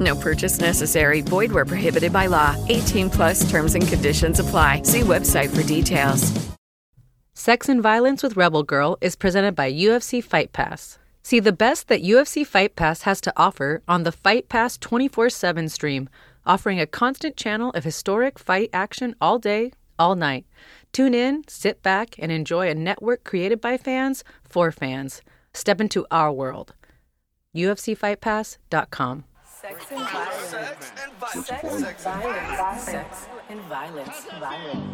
No purchase necessary. Void where prohibited by law. 18 plus terms and conditions apply. See website for details. Sex and Violence with Rebel Girl is presented by UFC Fight Pass. See the best that UFC Fight Pass has to offer on the Fight Pass 24 7 stream, offering a constant channel of historic fight action all day, all night. Tune in, sit back, and enjoy a network created by fans for fans. Step into our world. UFCFightPass.com. Sex and violence. Sex and violence. Sex and violence. Sex and violence.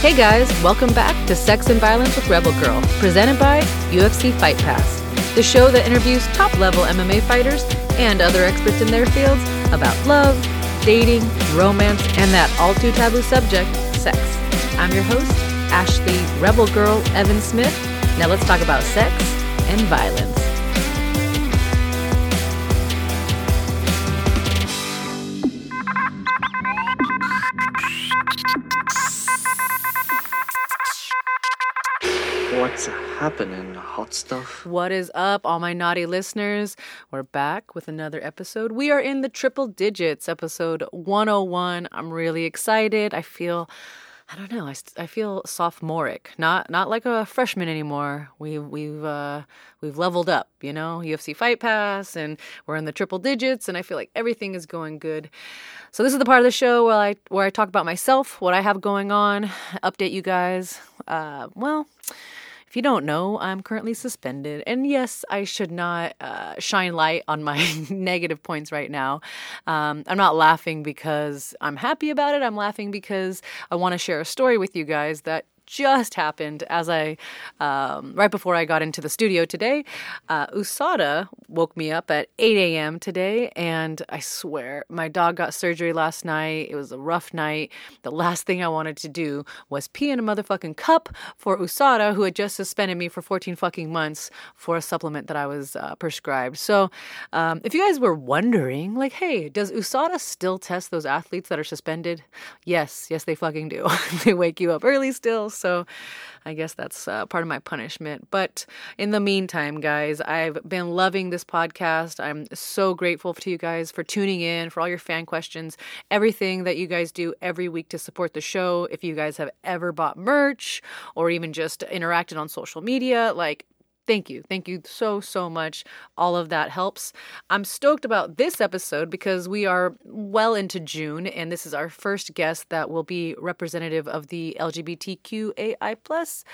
Hey guys, welcome back to Sex and Violence with Rebel Girl, presented by UFC Fight Pass, the show that interviews top level MMA fighters and other experts in their fields about love, dating, romance, and that all too taboo subject, sex. I'm your host, Ashley Rebel Girl Evans-Smith. Now let's talk about sex and violence. What's happening, hot stuff? What is up, all my naughty listeners? We're back with another episode. We are in the triple digits, episode 101. I'm really excited. I feel. I don't know. I, I feel sophomoric, not not like a freshman anymore. We we've uh, we've leveled up, you know. UFC Fight Pass, and we're in the triple digits, and I feel like everything is going good. So this is the part of the show where I where I talk about myself, what I have going on, update you guys. Uh, well, if you don't know, I'm currently suspended. And yes, I should not uh, shine light on my negative points right now. Um, I'm not laughing because I'm happy about it. I'm laughing because I want to share a story with you guys that just happened as I, um, right before I got into the studio today. Uh, USADA woke me up at 8 a.m. today, and I swear, my dog got surgery last night. It was a rough night. The last thing I wanted to do was pee in a motherfucking cup for USADA, who had just suspended me for 14 fucking months for a supplement that I was uh, prescribed. So, um, if you guys were wondering, like, hey, does USADA still test those athletes that are suspended? Yes, yes, they fucking do. they wake you up early still. So I guess that's uh, part of my punishment. But in the meantime, guys, I've been loving this podcast. I'm so grateful to you guys for tuning in, for all your fan questions, everything that you guys do every week to support the show. If you guys have ever bought merch or even just interacted on social media, like, Thank you. Thank you so, so much. All of that helps. I'm stoked about this episode because we are well into June, and this is our first guest that will be representative of the LGBTQAI. plus.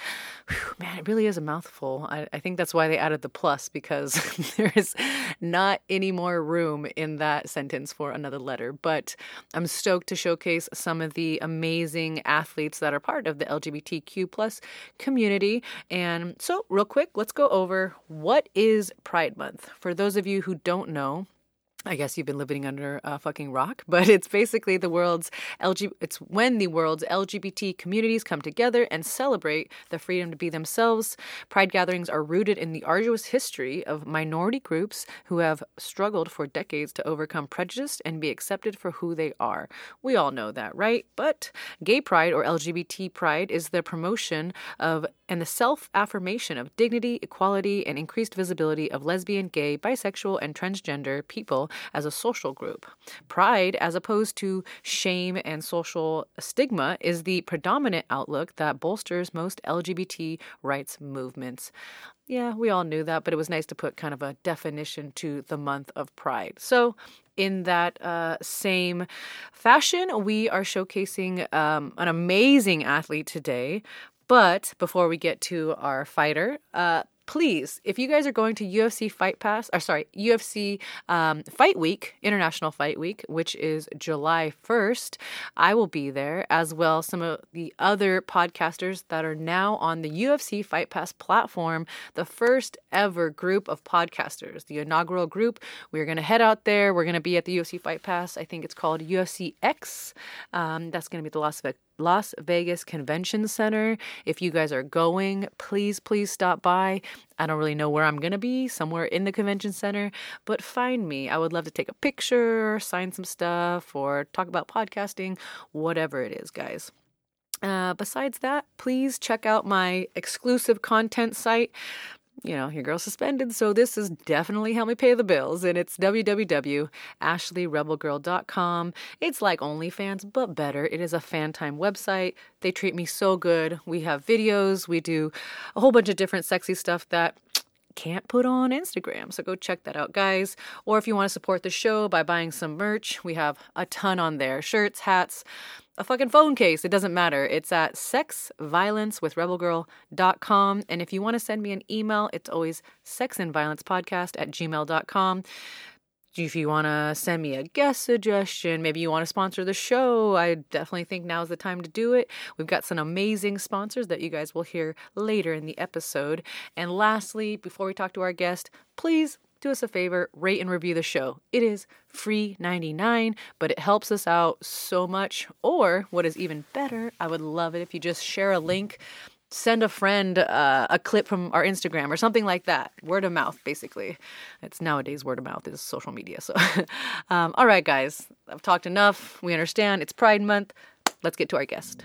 Man, it really is a mouthful. I, I think that's why they added the plus because there is not any more room in that sentence for another letter. But I'm stoked to showcase some of the amazing athletes that are part of the LGBTQ plus community. And so, real quick, let's go over what is Pride Month. For those of you who don't know, I guess you've been living under a fucking rock, but it's basically the world's LG. It's when the world's LGBT communities come together and celebrate the freedom to be themselves. Pride gatherings are rooted in the arduous history of minority groups who have struggled for decades to overcome prejudice and be accepted for who they are. We all know that, right? But gay pride or LGBT pride is the promotion of and the self affirmation of dignity, equality, and increased visibility of lesbian, gay, bisexual, and transgender people as a social group. Pride, as opposed to shame and social stigma, is the predominant outlook that bolsters most LGBT rights movements. Yeah, we all knew that, but it was nice to put kind of a definition to the month of Pride. So, in that uh, same fashion, we are showcasing um, an amazing athlete today. But before we get to our fighter, uh, please, if you guys are going to UFC Fight Pass, or sorry, UFC um, Fight Week, International Fight Week, which is July 1st, I will be there, as well some of the other podcasters that are now on the UFC Fight Pass platform, the first ever group of podcasters, the inaugural group. We're going to head out there. We're going to be at the UFC Fight Pass. I think it's called UFC X. Um, that's going to be the Las Vegas. Las Vegas Convention Center. If you guys are going, please, please stop by. I don't really know where I'm going to be, somewhere in the convention center, but find me. I would love to take a picture, sign some stuff, or talk about podcasting, whatever it is, guys. Uh, besides that, please check out my exclusive content site you know, your girl's suspended, so this has definitely helped me pay the bills. And it's www.ashleyrebelgirl.com. It's like OnlyFans, but better. It is a fan time website. They treat me so good. We have videos, we do a whole bunch of different sexy stuff that can't put on Instagram. So go check that out, guys. Or if you want to support the show by buying some merch, we have a ton on there shirts, hats, a fucking phone case. It doesn't matter. It's at sexviolencewithrebelgirl.com. And if you want to send me an email, it's always sexandviolencepodcast at gmail.com. If you want to send me a guest suggestion, maybe you want to sponsor the show, I definitely think now is the time to do it. We've got some amazing sponsors that you guys will hear later in the episode. And lastly, before we talk to our guest, please do us a favor, rate and review the show. It is free 99, but it helps us out so much. Or what is even better, I would love it if you just share a link, send a friend uh, a clip from our Instagram or something like that. Word of mouth, basically. It's nowadays word of mouth is social media. So, um, all right, guys, I've talked enough. We understand it's Pride Month. Let's get to our guest.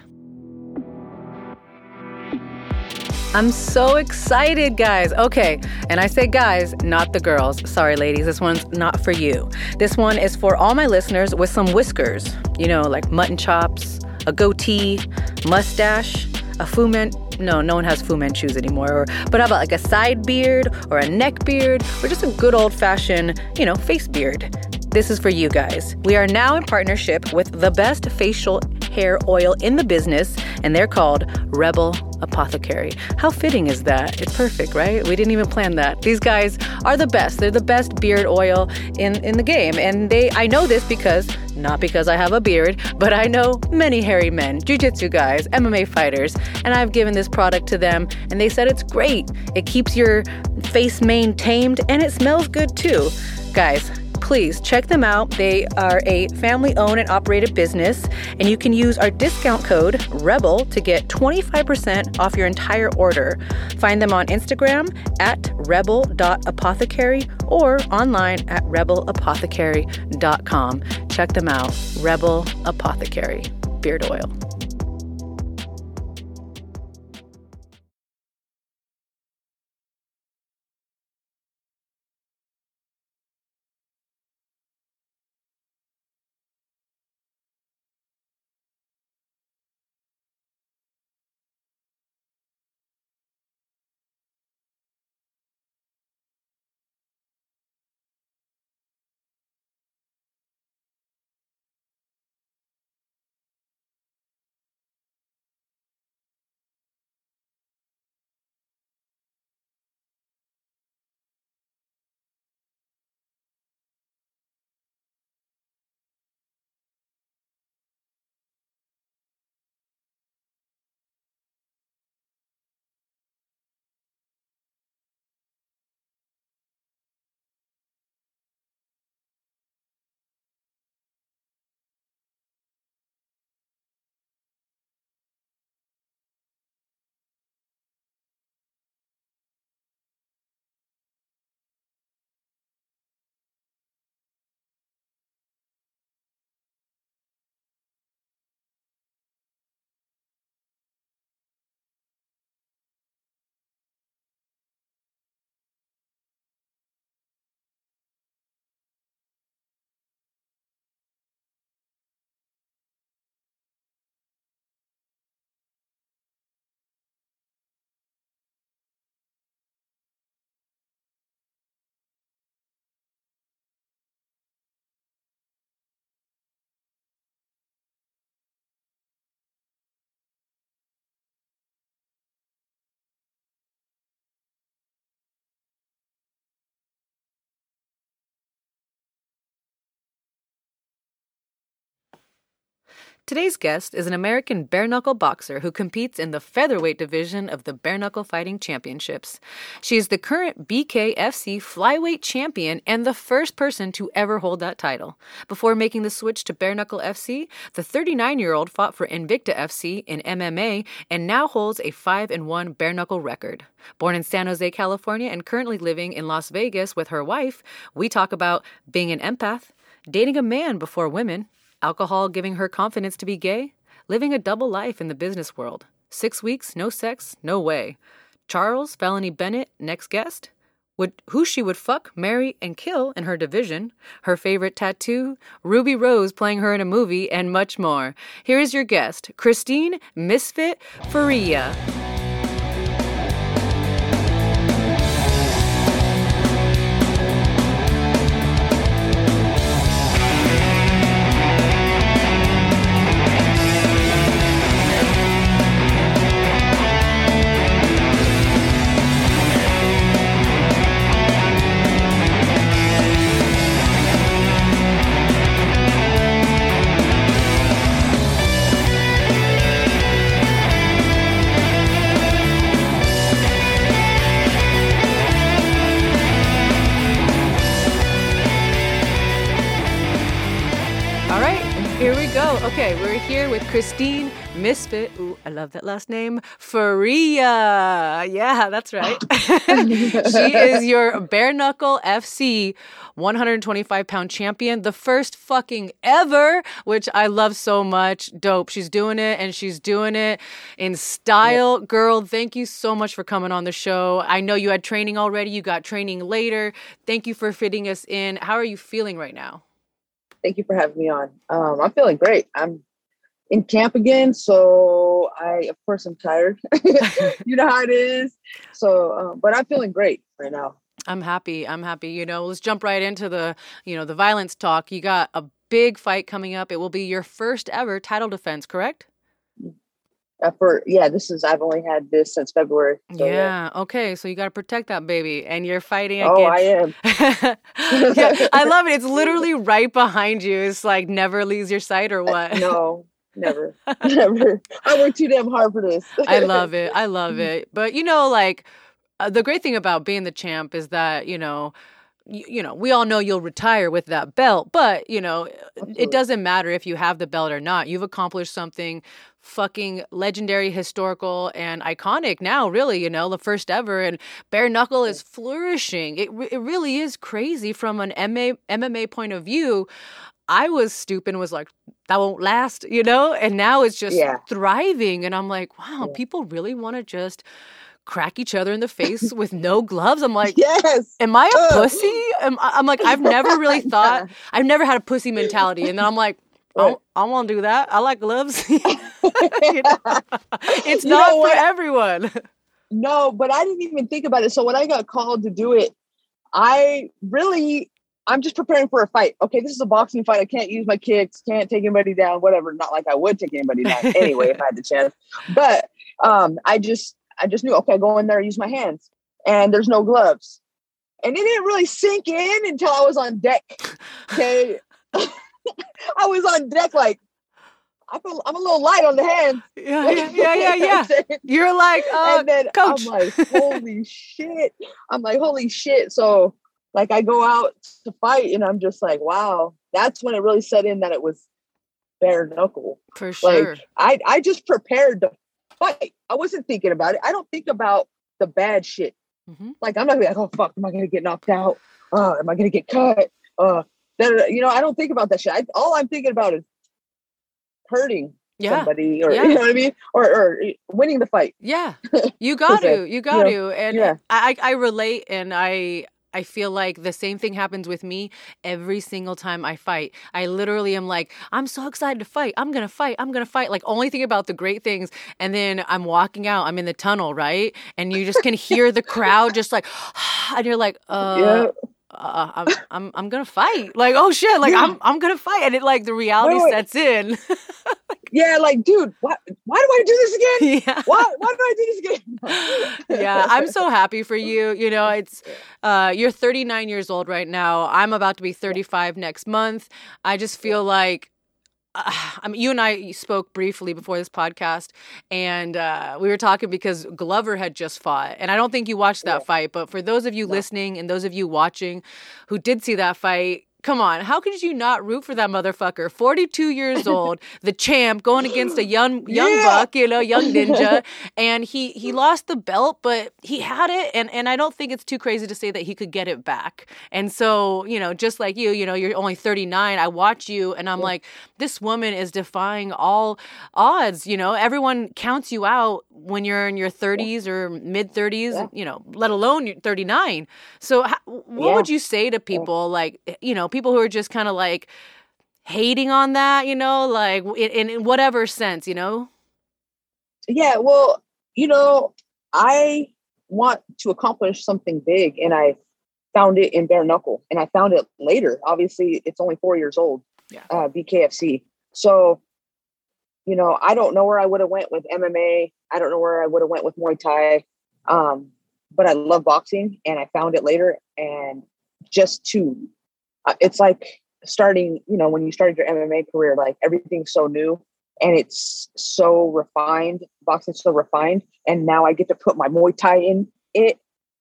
I'm so excited, guys. Okay, and I say guys, not the girls. Sorry, ladies, this one's not for you. This one is for all my listeners with some whiskers, you know, like mutton chops, a goatee, mustache, a Fu Man. No, no one has Fu Manchus anymore. Or, but how about like a side beard or a neck beard or just a good old fashioned, you know, face beard? This is for you guys. We are now in partnership with the best facial hair oil in the business, and they're called Rebel Apothecary. How fitting is that? It's perfect, right? We didn't even plan that. These guys are the best. They're the best beard oil in, in the game. And they I know this because not because I have a beard, but I know many hairy men, jujitsu guys, MMA fighters, and I've given this product to them and they said it's great. It keeps your face maintained and it smells good too. Guys, please check them out. They are a family owned and operated business, and you can use our discount code REBEL to get 25% off your entire order. Find them on Instagram at rebel.apothecary or online at rebelapothecary.com. Check them out. Rebel Apothecary Beard Oil. Today's guest is an American bare knuckle boxer who competes in the featherweight division of the Bare Knuckle Fighting Championships. She is the current BKFC flyweight champion and the first person to ever hold that title. Before making the switch to Bare Knuckle FC, the 39 year old fought for Invicta FC in MMA and now holds a 5 1 bare knuckle record. Born in San Jose, California, and currently living in Las Vegas with her wife, we talk about being an empath, dating a man before women, alcohol giving her confidence to be gay, living a double life in the business world, six weeks, no sex, no way. Charles Felony Bennett, next guest. Would, who she would fuck, marry, and kill in her division, her favorite tattoo, Ruby Rose playing her in a movie, and much more. Here is your guest, Christine Misfit Ferea. Christine Misfit. Ooh, I love that last name. Ferea. Yeah, that's right. she is your bare knuckle FC 125 pound champion, the first fucking ever, which I love so much. Dope. She's doing it and she's doing it in style. Girl, thank you so much for coming on the show. I know you had training already, you got training later. Thank you for fitting us in. How are you feeling right now? Thank you for having me on. Um, I'm feeling great. I'm in camp again, so I, of course, I'm tired. you know how it is. So, um, but I'm feeling great right now. I'm happy. I'm happy. You know, let's jump right into the, you know, the violence talk. You got a big fight coming up. It will be your first ever title defense, correct? Uh, for yeah, this is I've only had this since February. so, yeah. Okay. So you got to protect that baby, and you're fighting Oh, I am. yeah, I love it. It's literally right behind you. It's like never leaves your sight, or what? No, never, never. I worked too damn hard for this. I love it. I love it. But you know, like uh, the great thing about being the champ is that you know. You, know, we all know you'll retire with that belt, but you know, it doesn't matter if you have the belt or not. You've accomplished something fucking legendary, historical, and iconic now, really, you know, the first ever. And bare knuckle is flourishing. It, it really is crazy from an MA, MMA point of view. I was stupid and was like, that won't last, you know? And now it's just Yeah. thriving. And I'm like, wow, Yeah. people really want to just crack each other in the face with no gloves. I'm like, yes. am I a pussy? Am, I'm like, I've never really thought, I've never had a pussy mentality. And then I'm like, I. I want to do that. I like gloves. You know? It's You not for what? everyone. No, but I didn't even think about it. So when I got called to do it, I really, I'm just preparing for a fight. Okay, this is a boxing fight. I can't use my kicks, can't take anybody down, whatever. Not like I would take anybody down anyway if I had the chance. But um, I just, I just knew. Okay, go in there, use my hands, and there's no gloves, and it didn't really sink in until I was on deck. Okay, I was on deck like. I feel, I'm a little light on the hands. Yeah, yeah, yeah, yeah, yeah. You're like, uh, and then coach. I'm like, holy shit. I'm like, holy shit. So like I go out to fight and I'm just like, wow, that's when it really set in that it was bare knuckle. for sure. Like I I just prepared to fight. I wasn't thinking about it. I don't think about the bad shit. Mm-hmm. Like I'm not gonna be like, oh fuck, am I gonna get knocked out? Uh, am I gonna get cut? Uh da-da-da. you know, I don't think about that shit. I, all I'm thinking about is hurting Yeah. somebody or Yeah. you know what I mean? Or or winning the fight. Yeah, you got to, you got know, to, and yeah. I I relate, and I I feel like the same thing happens with me every single time I fight. I literally am like, I'm so excited to fight. I'm gonna fight. I'm gonna fight. Like only think about the great things, and then I'm walking out. I'm in the tunnel, right, and you just can hear the crowd just like, and you're like, uh. yeah. Uh, I'm, I'm I'm gonna fight like oh shit like I'm I'm gonna fight and it like the reality wait. sets in Yeah, like, dude, why, why do I do this again? yeah Why, why do I do this again? yeah, I'm so happy for you. You know, it's uh you're 39 years old right now. I'm about to be 35 next month. I just feel like uh, I mean, you and I spoke briefly before this podcast, and uh, we were talking because Glover had just fought, and I don't think you watched that Yeah. fight. But for those of you listening and those of you watching who did see that fight. Come on, how could you not root for that motherfucker? 42 years old, the champ going against a young young Yeah. buck, you know, young ninja, and he he lost the belt, but he had it and and I don't think it's too crazy to say that he could get it back. And so, you know, just like you, you know, you're only 39, I watch you and I'm like this woman is defying all odds, you know. Everyone counts you out when you're in your 30s or mid 30s, Yeah. you know, let alone you're 39. So how, what Yeah. would you say to people like, you know, people who are just kind of like hating on that, you know, like in, in whatever sense, you know? yeah well you know i want to accomplish something big and i found it in bare knuckle and i found it later obviously it's only four years old Yeah. uh bkfc so you know i don't know where i would have went with mma i don't know where i would have went with muay thai um but i love boxing and i found it later and just to Uh, it's like starting you know when you started your mma career like everything's so new and it's so refined boxing's so refined and now i get to put my muay thai in it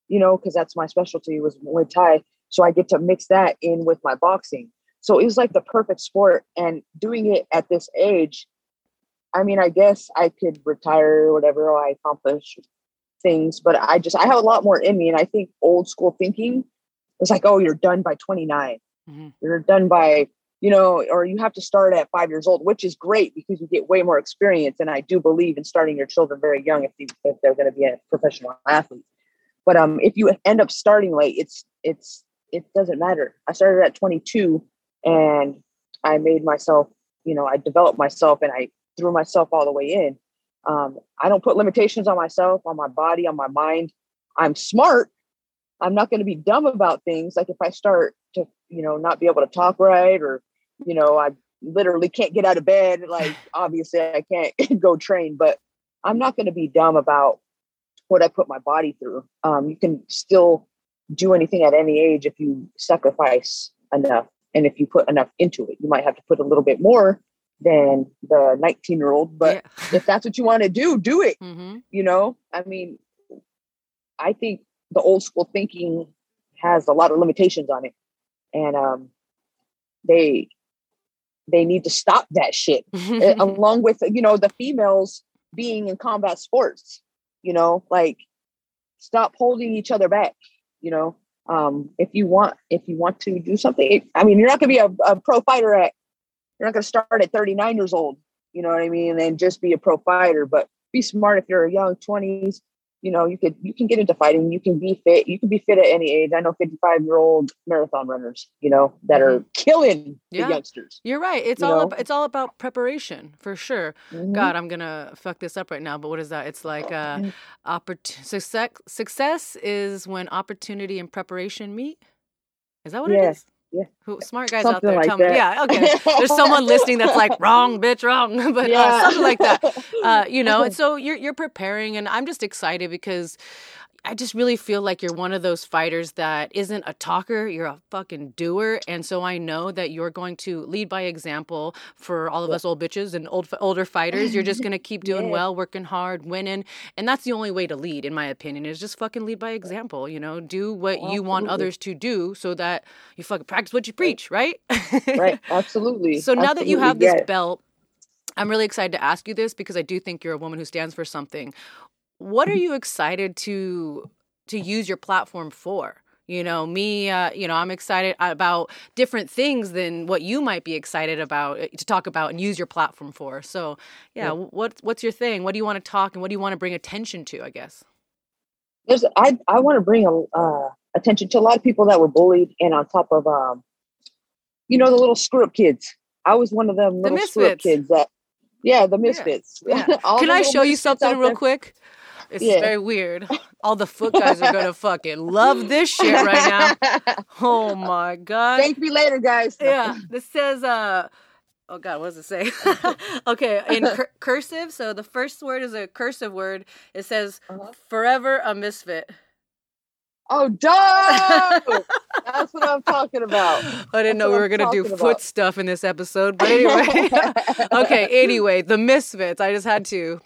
you know because that's my specialty was muay thai. So i get to mix that in with my boxing. So it was like the perfect sport and doing it at this age i mean i guess i could retire whatever i accomplish things but i just i have a lot more in me and i think old school thinking is like oh you're done by 29 Mhm. you're done by you know or you have to start at five years old which is great because you get way more experience and i do believe in starting your children very young if, you, if they're going to be a professional athlete. But um if you end up starting late it's it's it doesn't matter. I started at 22 and i made myself you know i developed myself and i threw myself all the way in. Um, i don't put limitations on myself on my body on my mind. I'm smart. I'm not going to be dumb about things. Like if i start to you know not be able to talk right or you know i literally can't get out of bed like obviously i can't go train but i'm not going to be dumb about what i put my body through. Um, you can still do anything at any age if you sacrifice enough and if you put enough into it. You might have to put a little bit more than the 19 year old but if that's what you want to do do it hmm you know? I mean i think the old school thinking has a lot of limitations on it and um they they need to stop that shit along with you know the females being in combat sports you know like stop holding each other back you know? Um if you want if you want to do something i mean you're not going to be a, a pro fighter at you're not going to start at 39 years old you know what i mean and just be a pro fighter but be smart if you're a young 20s you know you could you can get into fighting you can be fit you can be fit at any age i know 55 year old marathon runners you know that are killing Yeah. the youngsters You're right. It's You all about, it's all about preparation for sure. Mhm. God, I'm gonna fuck this up right now, but what is that? It's like uh, Mm. success. Success is when opportunity and preparation meet. Is that what it Yeah, is? Yeah. Who smart guys out there? like tell me. Yeah. Okay. There's someone listening that's like wrong, bitch, wrong, but uh, something like that. Uh, you know, and so you're you're preparing, and I'm just excited because. I just really feel like you're one of those fighters that isn't a talker, you're a fucking doer. And so I know that you're going to lead by example for all of us old bitches and old older fighters. You're just going to keep doing Yeah. well, working hard, winning. And that's the only way to lead, in my opinion, is just fucking lead by example. You know, do what you want others to do so that you fucking practice what you preach, right? right absolutely So now that you have this yeah. belt, I'm really excited to ask you this because I do think you're a woman who stands for something. What are you excited to to use your platform for? You know, me, uh, you know, I'm excited about different things than what you might be excited about uh, to talk about and use your platform for. So, yeah, what what's your thing? What do you want to talk and what do you want to bring attention to? I guess. there's i i want to bring a, uh, attention to a lot of people that were bullied and on top of um you know the little screw up kids i was one of them The little screw up kids that yeah the misfits Yeah. All Can the I show you something real quick? It's Yeah. very weird. All the foot guys are gonna fucking love this shit right now. Oh my god. thank me later guys yeah this says uh oh god what does it say okay in cur- cursive so the first word is a cursive word it says Uh-huh. forever a misfit oh dope That's what I'm talking about. I didn't know we were I'm gonna do talking foot stuff in this episode, but anyway. okay. Anyway, the Misfits. I just had to.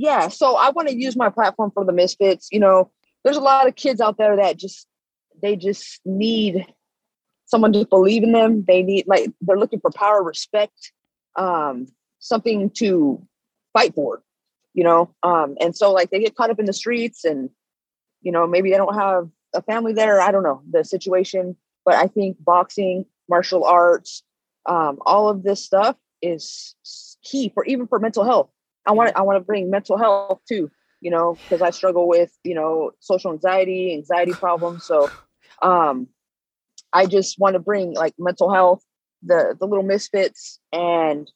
Yeah so i want to use my platform for the misfits you know? There's a lot of kids out there that just they just need someone to believe in them. They need like they're looking for power respect um something to fight for you know? Um and so like they get caught up in the streets and you know maybe they don't have a family there i don't know the situation. But i think boxing martial arts um all of this stuff is key for even for mental health I want I want to bring mental health too, you know, because I struggle with, you know, social anxiety, anxiety problems. So um I just want to bring like mental health, the the little misfits and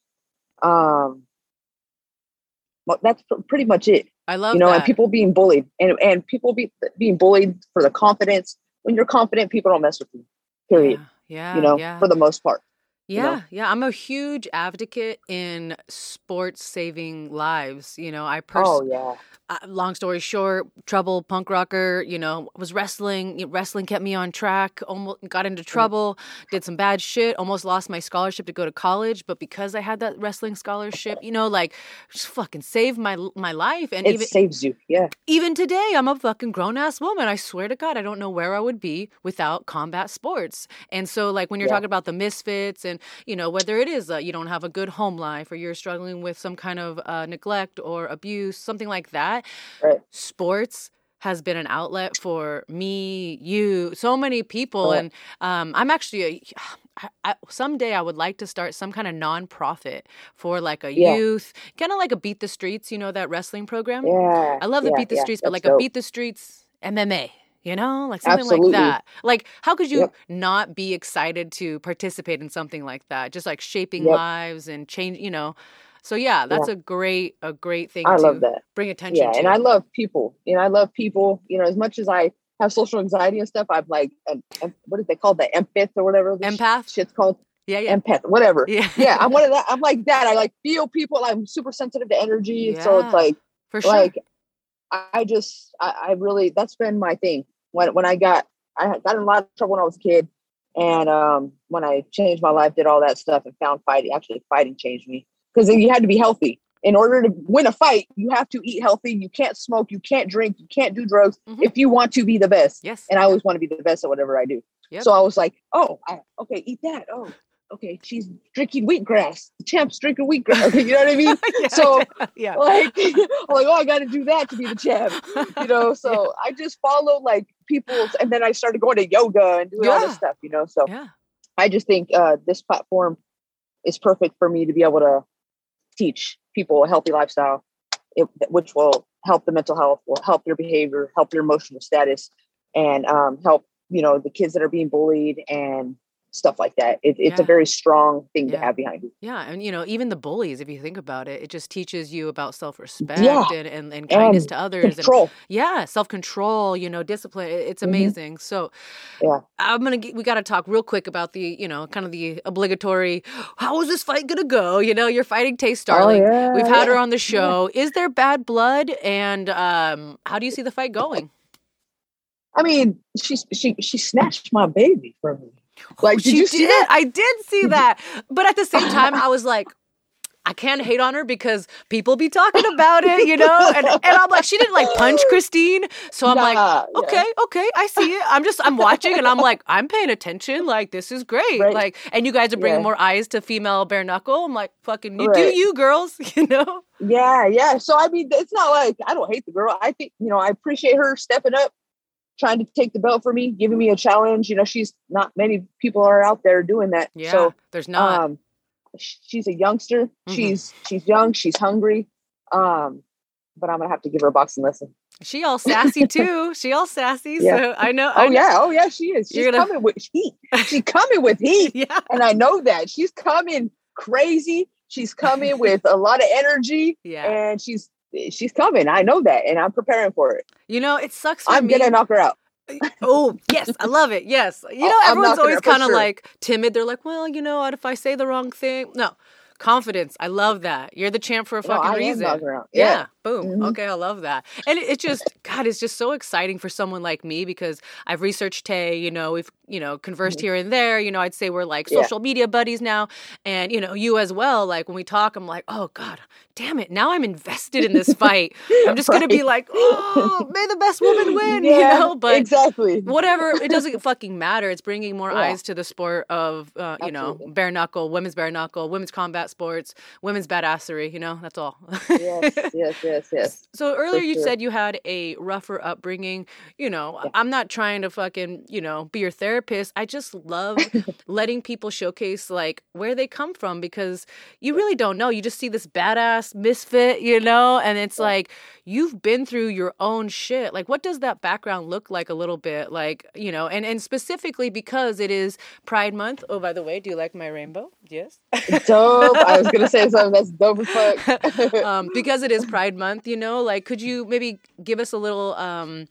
um well, that's pr- pretty much it. I love you know, that. and people being bullied and and people be being bullied for the confidence. When you're confident, people don't mess with you. Period. Yeah. you know, yeah. for the most part. Yeah, know? yeah. I'm a huge advocate in sports saving lives. You know, I personally, Oh yeah. uh, long story short, trouble punk rocker. You know, was wrestling. you know, Wrestling kept me on track. Almost got Mm. into trouble. Did some bad shit. Almost lost my scholarship to go to college. But because I had that wrestling scholarship, you know, like just fucking saved my my life. And It even saves you. Yeah. even today, I'm a fucking grown ass woman. I swear to God, I don't know where I would be without combat sports. And so, like, when you're Yeah. talking about the misfits and, you know, whether it is uh, you don't have a good home life or you're struggling with some kind of uh, neglect or abuse, something like that, Right. sports has been an outlet for me, you, so many people. Right. And um, I'm actually a. I, I, someday I would like to start some kind of nonprofit for like a Yeah. youth, kind of like a Beat the Streets, you know, that wrestling program. Yeah. I love the yeah, beat the yeah, streets, but that's like a beat the streets MMA, you know, like something Absolutely. like that. Like, how could you Yep. not be excited to participate in something like that? Just like shaping Yep. lives and change, you know. So yeah, that's a great, a great thing I to love that. bring attention Yeah, to. and I love people. You know, I love people. You know, as much as I have social anxiety and stuff, I'm like, an, em- what is they called, the empath or whatever Empath? shit's called, yeah, yeah, empath, whatever. yeah, Yeah, I'm one of that. I'm like that. I like feel people. I'm super sensitive to energy, so it's like, for sure. like, I, I just, I, I really, that's been my thing. When when I got, I got in a lot of trouble when I was a kid, and um, when I changed my life, did all that stuff, and found fighting. Actually, fighting changed me because you had to be healthy. In order to win a fight, you have to eat healthy. You can't smoke. You can't drink. You can't do drugs Mhm. if you want to be the best. yes, And I always want to be the best at whatever I do. Yep. So I was like, oh, I, okay, eat that. Oh, okay, she's drinking wheatgrass. The champ's drinking wheatgrass. you know what I mean? Yeah, so yeah, like I'm like, oh, I got to do that to be the champ, you know. So I just followed like people's, and then I started going to yoga and doing all this stuff, you know. So yeah, I just think uh, this platform is perfect for me to be able to teach people a healthy lifestyle, it, which will help the mental health, will help their behavior, help their emotional status, and um, help you know the kids that are being bullied and stuff like that. It, it's a very strong thing Yeah. to have behind you. yeah. And you know, even the bullies, if you think about it, it just teaches you about self respect Yeah. and, and, and kindness And to others. And, yeah self control you know discipline it- it's Mhm. amazing so Yeah. i'm going to, we gotta talk real quick about the you know kind of the obligatory how is this fight gonna go you know you're fighting tay starling Oh, yeah, we've had her on the show is there bad blood and um how do you see the fight going I mean, she she she snatched my baby from me. Like, did she you see did that? i did see that but at the same time i was like I can't hate on her because people be talking about it, you know? And, and I'm like, she didn't like punch Christine. So I'm like, Nah, yeah. okay, okay, I see it. I'm just, I'm watching and I'm like, I'm paying attention. Like, this is great. Right. Like, and you guys are bringing Yeah. more eyes to female bare knuckle. I'm like, fucking, you do you, girls, you know? Yeah, yeah. So I mean, it's not like I don't hate the girl. I think you know I appreciate her stepping up, trying to take the belt for me, giving me a challenge. You know, she's not many people are out there doing that. Yeah, So there's not. um, she's a youngster. Mhm. She's she's young. She's hungry. Um, but I'm gonna have to give her a boxing lesson. she all sassy too. She all sassy. Yeah. So I know. I Oh know. yeah, oh yeah, she is. She's gonna- coming with heat. She's coming with heat. Yeah. and I know that she's coming crazy. She's coming with a lot of energy, Yeah. and she's she's coming. I know that, and I'm preparing for it. You know, it sucks for I'm me. gonna knock her out. Uh, oh, yes, I love it. Yes. You know, everyone's always kind of sure. like timid. They're like, well, you know, what if I say the wrong thing? No, confidence. I love that. You're the champ for a No, fucking reason. knocking her out. Yeah. Yeah. Boom. Mhm. Okay, I love that. And it, it's just, God, it's just so exciting for someone like me because I've researched Tay, you know, we've, you know, conversed here and there. You know, I'd say we're like Mm-hmm. Yeah. social media buddies now. And, you know, you as well. Like when we talk, I'm like, oh, God, damn it. Now I'm invested in this fight. I'm just going to be like, oh, may the best woman win, Yeah, you know? But exactly. whatever it doesn't fucking matter it's bringing more Yeah. eyes to the sport of uh, you know bare knuckle women's bare knuckle women's combat sports women's badassery you know that's all yes, yes, yes, yes. so earlier you sure. said you had a rougher upbringing you know Yeah. i'm not trying to fucking you know be your therapist i just love letting people showcase like where they come from because you really don't know you just see this badass misfit you know and it's like you've been through your own shit like what does that background look like a little bit like you know and and specifically because it is pride month oh by the way do you like my rainbow yes Dope. I was gonna say something that's dope as fuck. um, because it is Pride Month, you know, like could you maybe give us a little, um,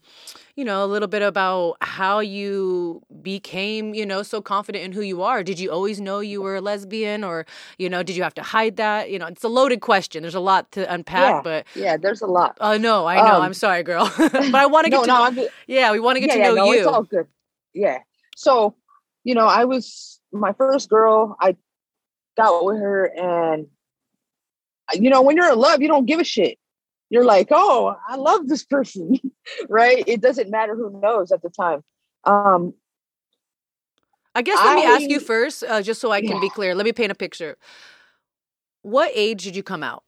you know, a little bit about how you became, you know, so confident in who you are? Did you always know you were a lesbian, or you know, did you have to hide that? You know, it's a loaded question. There's a lot to unpack, Yeah. but. yeah, there's a lot. Uh, no, I know. Um, I'm sorry, girl, but I want to get no, to no, yeah, we want to get yeah, to yeah, know no, you. it's all good. Yeah. So, you know, I was my first girl. I got with her, and you know, when you're in love, you don't give a shit. You're like, oh, I love this person, right? It doesn't matter who knows at the time. Um, I guess let me ask you first, uh, just so I can be clear. Let me paint a picture. What age did you come out?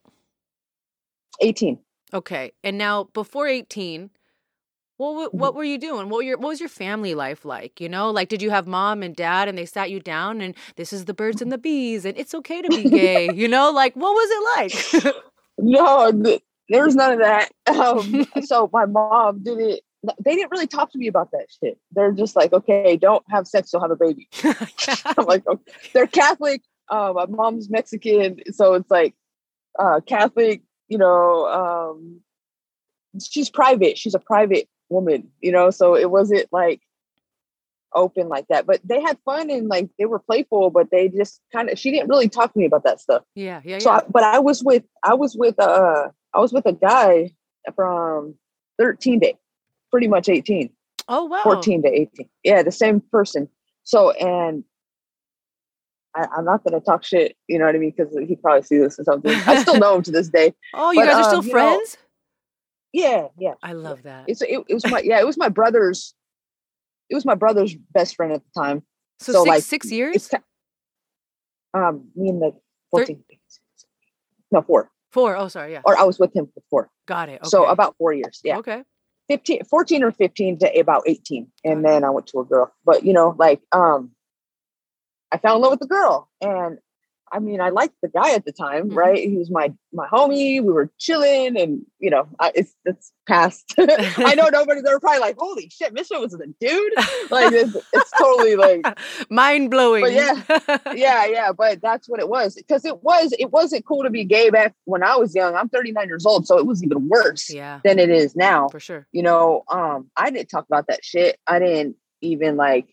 18. Okay. And now before 18, what Mm-hmm. what were you doing? What were your what was your family life like? You know, like did you have mom and dad and they sat you down and this is the birds and the bees and it's okay to be gay, you know? Like what was it like? No, there was none of that. Um, so my mom did it. They didn't really talk to me about that shit. They're just like, okay, don't have sex, you'll have a baby. I'm like, okay. they're Catholic. Uh, my mom's Mexican, so it's like uh, Catholic. You know, um, she's private. She's a private woman. You know, so it wasn't like open like that. But they had fun and like they were playful. But they just kind of. She didn't really talk to me about that stuff. yeah, yeah, So, yeah. I, but I was with I was with uh I was with a guy from 13 to pretty much 18, oh wow. 14 to 18. Yeah, the same person. So, and I, I'm not gonna talk shit, you know what I mean? Because he probably sees this or something. I still know him to this day. Oh, you but, guys are still um, know, friends? Yeah, yeah. I love that. It's it, it was my yeah, it was my brother's. It was my brother's best friend at the time. So, so, six like, six years? um me and the 14. No, four. Four. Oh, sorry, yeah. Or I was with him for four. Got it. Okay. So about four years. Yeah. Okay. 15 14 or 15 to about 18 and then i went to a girl but you know like um i fell in love with the girl and i mean i liked the guy at the time Mhm. right? He was my my homie. We were chilling and you know I, it's it's past. I know nobody they're probably like holy shit Misha was a dude? Like it's, it's totally like Mind blowing. Yeah, yeah yeah but that's what it was because it was it wasn't cool to be gay back when i was young. I'm 39 years old so it was even worse yeah, than it is now. For sure. you know um i didn't talk about that shit. I didn't even like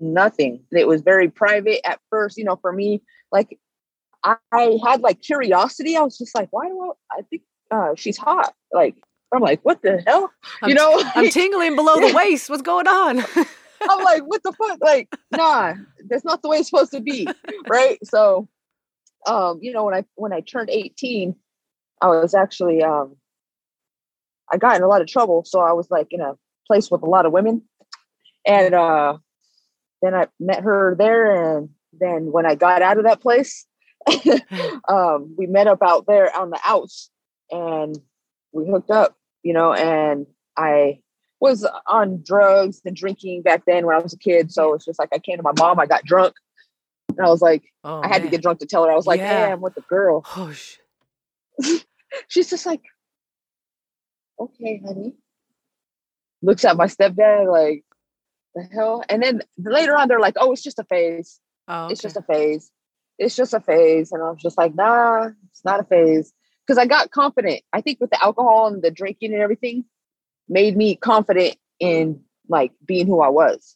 nothing. It was very private at first you know for me like i, I had like curiosity. I was just like why do i i think uh she's hot. Like i'm like what the hell? I'm, you know? I'm tingling below the waist. What's going on? i'm like what the fuck? Like nah that's not the way it's supposed to be right? So um you know when i when i turned 18 i was actually um i got in a lot of trouble. So i was like in a place with a lot of women. And uh then i met her there and then when i got out of that place um we met up out there on the outs and we hooked up you know and i was on drugs and drinking back then when i was a kid so it's just like i came to my mom i got drunk and i was like Oh, i had to get drunk to tell her. I was like Yeah. hey i'm with a girl. Oh, sh- she's just like okay honey. Looks at my stepdad like the hell? And then later on they're like oh it's just a phase. Oh, it's just a phase. It's just a phase. And i was just like nah it's not a phase. Because i got confident. I think with the alcohol and the drinking and everything made me confident in like being who i was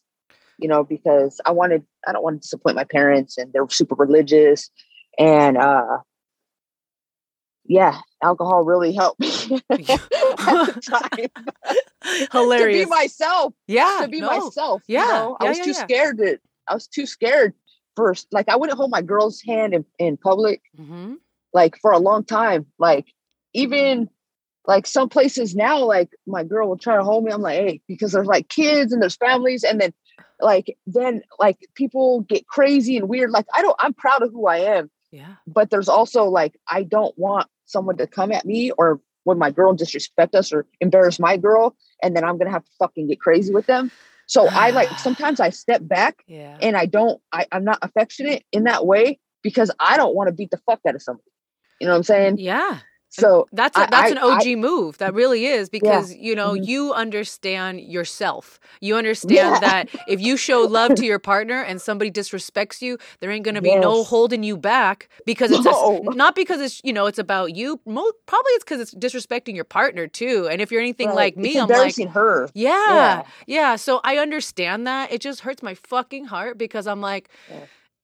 you know because i wanted i don't want to disappoint my parents and they're super religious. And uh yeah, alcohol really helped me at the time Hilarious. to be myself. yeah. to be no. myself. Yeah, you know? I was yeah, too yeah. scared to. I was too scared first. Like I wouldn't hold my girl's hand in, in public. Mhm. Like for a long time. Like even like some places now, like my girl will try to hold me. I'm like, hey, because there's like kids and there's families, and then like then like people get crazy and weird. Like I don't. I'm proud of who I am, Yeah. but there's also like I don't want someone to come at me or when my girl disrespect us or embarrass my girl, and then I'm gonna have to fucking get crazy with them. So I like sometimes I step back Yeah. and I don't I, I'm not affectionate in that way because I don't want to beat the fuck out of somebody. You know what I'm saying? Yeah. So That's a, I- that's I- an OG move. That really is because you know Mhm. you understand yourself. You understand Yeah. that if you show love to your partner and somebody disrespects you, there ain't gonna be no holding you back because it's a, not because it's you know it's about you. Mo- probably it's because it's disrespecting your partner too. And if you're anything right, like it's me, I'm like. her. Yeah, Yeah. yeah. So I understand that. It just hurts my fucking heart because I'm like, Yeah.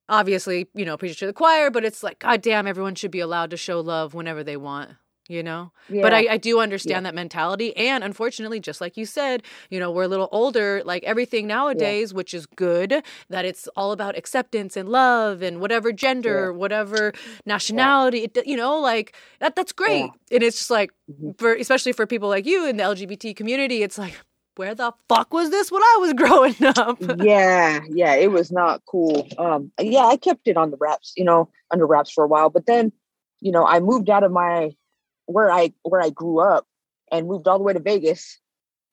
Obviously, you know, preacher to the choir, but it's like, God damn, everyone should be allowed to show love whenever they want, you know? But I, I do understand that mentality. And unfortunately, just like you said, you know, we're a little older, like everything nowadays, which is good, that it's all about acceptance and love and whatever gender, whatever nationality, it, you know, like that that's great. And it's just like, Mhm. for especially for people like you in the LGBT community, it's like, where the fuck was this when I was growing up? yeah, yeah, it was not cool. Um, yeah, I kept it on the wraps, you know, under wraps for a while, but then, you know, I moved out of my where I where I grew up and moved all the way to Vegas,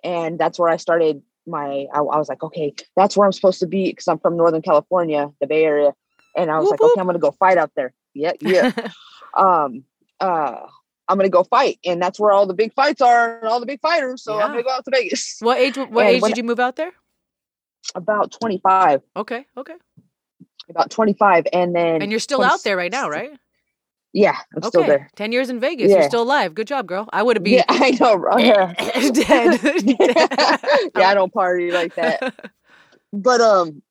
and that's where I started my. I, I was like, okay, that's where I'm supposed to be because I'm from Northern California, the Bay Area, and I was Whoop, like, whoop. okay, I'm gonna go fight out there. Yeah, yeah. um, uh, I'm gonna go fight, and that's where all the big fights are and all the big fighters. So Yeah. I'm gonna go out to Vegas. what age? What And age did you move out there? About 25. Okay, okay. about 25 and then And you're still 20 out there right now, right? yeah i'm Okay, still there ten years in Vegas. You're still alive. Good job, girl. I would have been yeah i know right? yeah. dead. yeah i don't party like that but um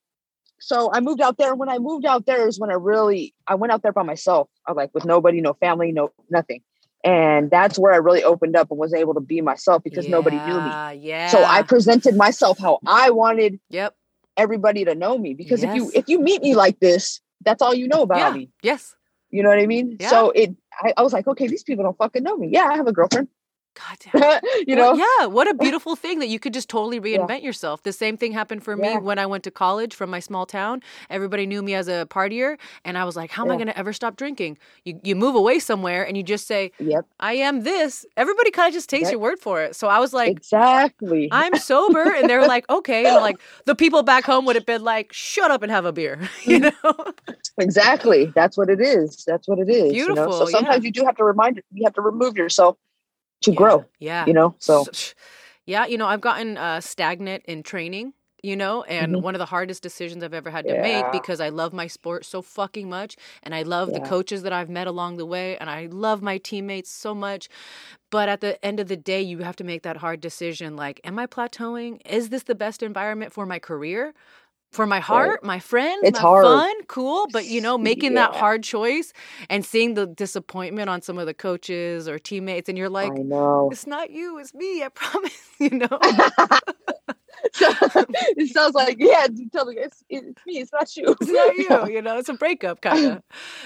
so i moved out there when i moved out there is when i really i went out there by myself i like with nobody no family no nothing and that's where i really opened up and was able to be myself because nobody knew me Yeah, Yeah. so i presented myself how i wanted Yep. everybody to know me because if you if you meet me like this that's all you know about Yeah. me Yes. You know what I mean? Yeah. So it, I, I was like, okay, these people don't fucking know me. Yeah, I have a girlfriend. God damn. you Well, know? yeah, what a beautiful thing that you could just totally reinvent yourself. The same thing happened for me when I went to college from my small town. Everybody knew me as a partier, and I was like, "How am I going to ever stop drinking?" You you move away somewhere and you just say, Yep, "I am this." Everybody kind of just takes Yep. your word for it. So I was like, exactly. I'm sober. And they're like, okay. And like the people back home would have been like, shut up and have a beer. You mm-hmm. know? exactly. That's what it is. That's what it is. you know? Beautiful, So sometimes yeah. you do have to remind you have to remove yourself to grow. Yeah. You know? So yeah, you know, I've gotten uh, stagnant in training, you know, and Mhm. one of the hardest decisions I've ever had to make because I love my sport so fucking much and I love the coaches that I've met along the way and I love my teammates so much. But at the end of the day, you have to make that hard decision like, am I plateauing? Is this the best environment for my career? For my heart, my friends, It's my hard. fun, cool. But you know, making that hard choice and seeing the disappointment on some of the coaches or teammates, and you're like, it's not you, it's me. I promise. You know. So, it sounds like yeah. Tell me it's, it's me. It's not you. it's not you. You know, it's a breakup kind of.